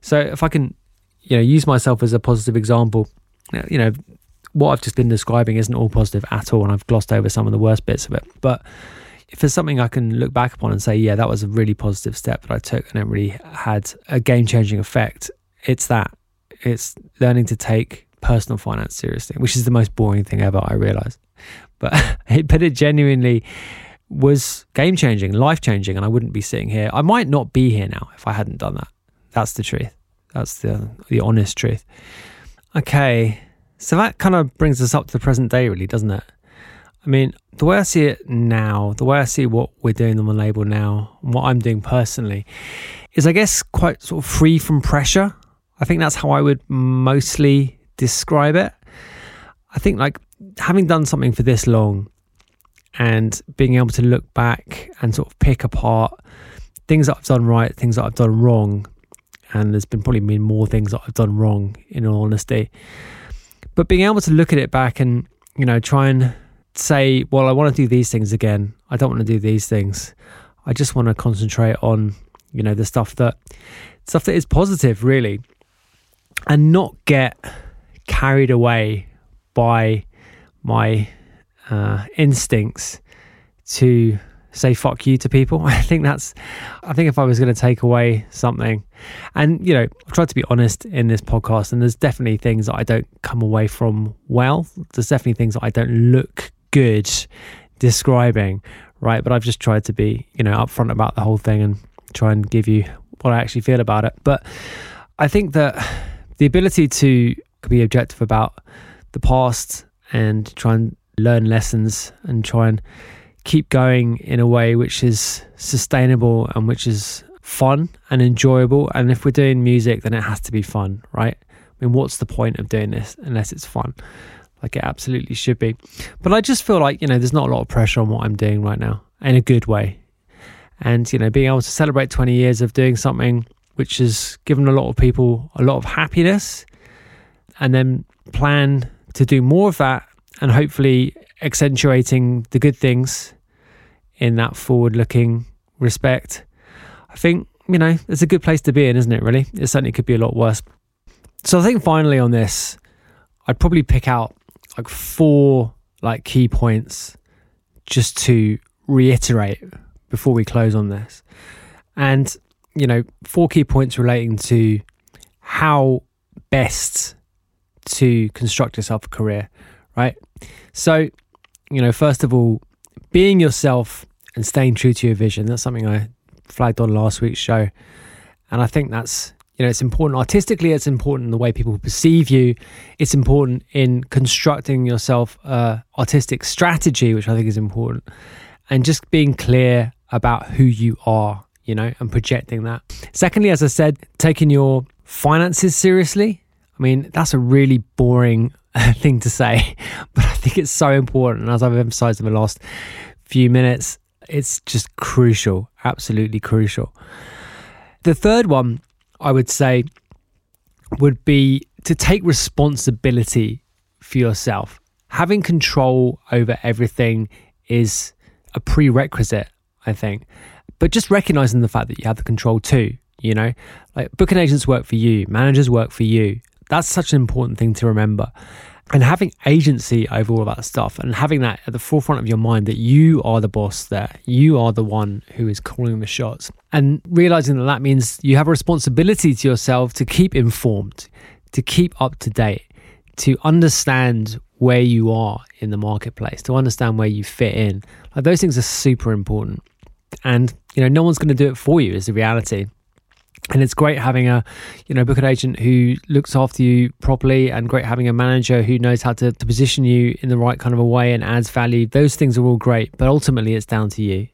so if i can you know, use myself as a positive example. You know, what I've just been describing isn't all positive at all, and I've glossed over some of the worst bits of it. But if there's something I can look back upon and say, yeah, that was a really positive step that I took and it really had a game changing effect, it's that. It's learning to take personal finance seriously, which is the most boring thing ever, I realize. But it, but it genuinely was game changing, life changing, and I wouldn't be sitting here. I might not be here now if I hadn't done that. That's the truth. That's the the honest truth. Okay, so that kind of brings us up to the present day, really, doesn't it? I mean, the way I see it now, the way I see what we're doing on the label now, and what I'm doing personally, is I guess quite sort of free from pressure. I think that's how I would mostly describe it. I think like having done something for this long and being able to look back and sort of pick apart things that I've done right, things that I've done wrong, and there's been probably been more things that I've done wrong, in all honesty. But being able to look at it back and you know try and say, well, I want to do these things again. I don't want to do these things. I just want to concentrate on you know the stuff that stuff that is positive, really, and not get carried away by my uh, instincts to say fuck you to people. I think that's, I think if I was going to take away something, and you know, I've tried to be honest in this podcast, and there's definitely things that I don't come away from well. There's definitely things that I don't look good describing, right? But I've just tried to be, you know, upfront about the whole thing and try and give you what I actually feel about it. But I think that the ability to be objective about the past and try and learn lessons and try and keep going in a way which is sustainable and which is fun and enjoyable. And if we're doing music, then it has to be fun, right? I mean, what's the point of doing this unless it's fun? Like it absolutely should be. But I just feel like, you know, there's not a lot of pressure on what I'm doing right now in a good way. And, you know, being able to celebrate 20 years of doing something which has given a lot of people a lot of happiness and then plan to do more of that and hopefully accentuating the good things in that forward looking respect. I think, you know, it's a good place to be in, isn't it, really? It certainly could be a lot worse. So I think finally on this, I'd probably pick out like four like key points just to reiterate before we close on this. And, you know, four key points relating to how best to construct yourself a career, right? So, you know, first of all, being yourself and staying true to your vision. That's something I flagged on last week's show. And I think that's, you know, it's important artistically, it's important in the way people perceive you, it's important in constructing yourself a artistic strategy, which I think is important, and just being clear about who you are, you know, and projecting that. Secondly, as I said, taking your finances seriously. I mean, that's a really boring thing to say, but I think it's so important. And as I've emphasized in the last few minutes, it's just crucial, absolutely crucial. The third one I would say would be to take responsibility for yourself. Having control over everything is a prerequisite, I think. But just recognizing the fact that you have the control too, you know, like booking agents work for you, managers work for you. That's such an important thing to remember and having agency over all that stuff and having that at the forefront of your mind that you are the boss there you are the one who is calling the shots and realizing that that means you have a responsibility to yourself to keep informed to keep up to date to understand where you are in the marketplace to understand where you fit in. Like those things are super important. And you know no one's going to do it for you is the reality and it's great having a you know booking agent who looks after you properly and great having a manager who knows how to, to position you in the right kind of a way and adds value. Those things are all great but ultimately it's down to you.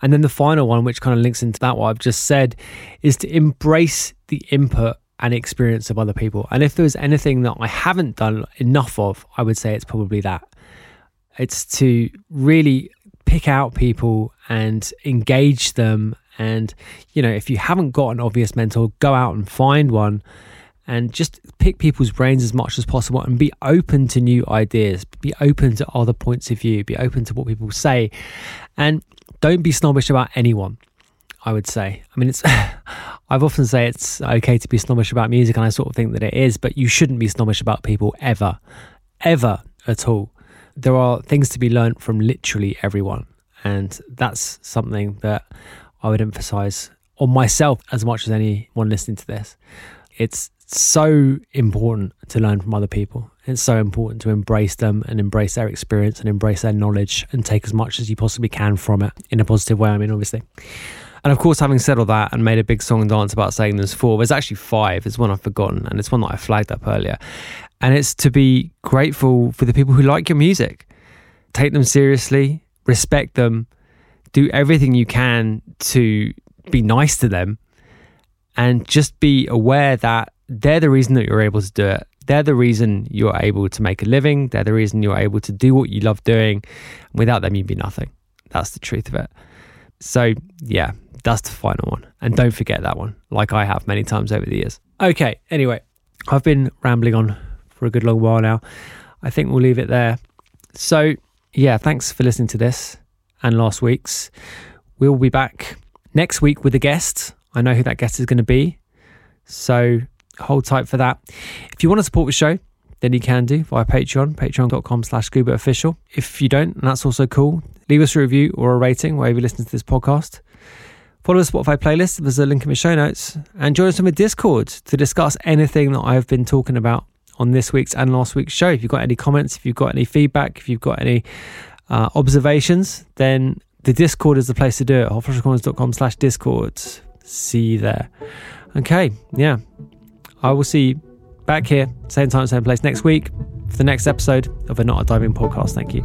And then the final one which kind of links into that what i've just said is to embrace the input and experience of other people. And if there's anything that i haven't done enough of i would say it's probably that. It's to really pick out people and engage them and, you know, if you haven't got an obvious mentor, go out and find one and just pick people's brains as much as possible and be open to new ideas, be open to other points of view, be open to what people say. And don't be snobbish about anyone. I would say. I mean, it's. I've often say it's okay to be snobbish about music, and I sort of think that it is, but you shouldn't be snobbish about people ever, ever at all. There are things to be learned from literally everyone, and that's something that I would emphasize on myself as much as anyone listening to this. It's so important to learn from other people. It's so important to embrace them and embrace their experience and embrace their knowledge and take as much as you possibly can from it in a positive way. I mean, obviously. And of course, having said all that and made a big song and dance about saying there's four, there's actually five. It's one I've forgotten and it's one that I flagged up earlier. And it's to be grateful for the people who like your music. Take them seriously, respect them, do everything you can to be nice to them and just be aware that they're the reason that you're able to do it. They're the reason you're able to make a living. They're the reason you're able to do what you love doing. Without them, you'd be nothing. That's the truth of it. So, yeah, that's the final one. And don't forget that one, like I have many times over the years. Okay, anyway, I've been rambling on for a good long while now. I think we'll leave it there. So, yeah, thanks for listening to this and last week's. We'll be back next week with a guest. I know who that guest is going to be. So hold tight for that. If you want to support the show, then you can do via Patreon, patreon.com slash official. If you don't, that's also cool, leave us a review or a rating wherever you listen to this podcast. Follow the Spotify playlist, there's a link in the show notes, and join us on the Discord to discuss anything that I've been talking about on this week's and last week's show. If you've got any comments, if you've got any feedback, if you've got any uh, observations, then the Discord is the place to do it. hotflushrecordings.com slash Discord. See you there. Okay, yeah. I will see you back here, same time, same place next week for the next episode of a Not a Diving podcast. Thank you.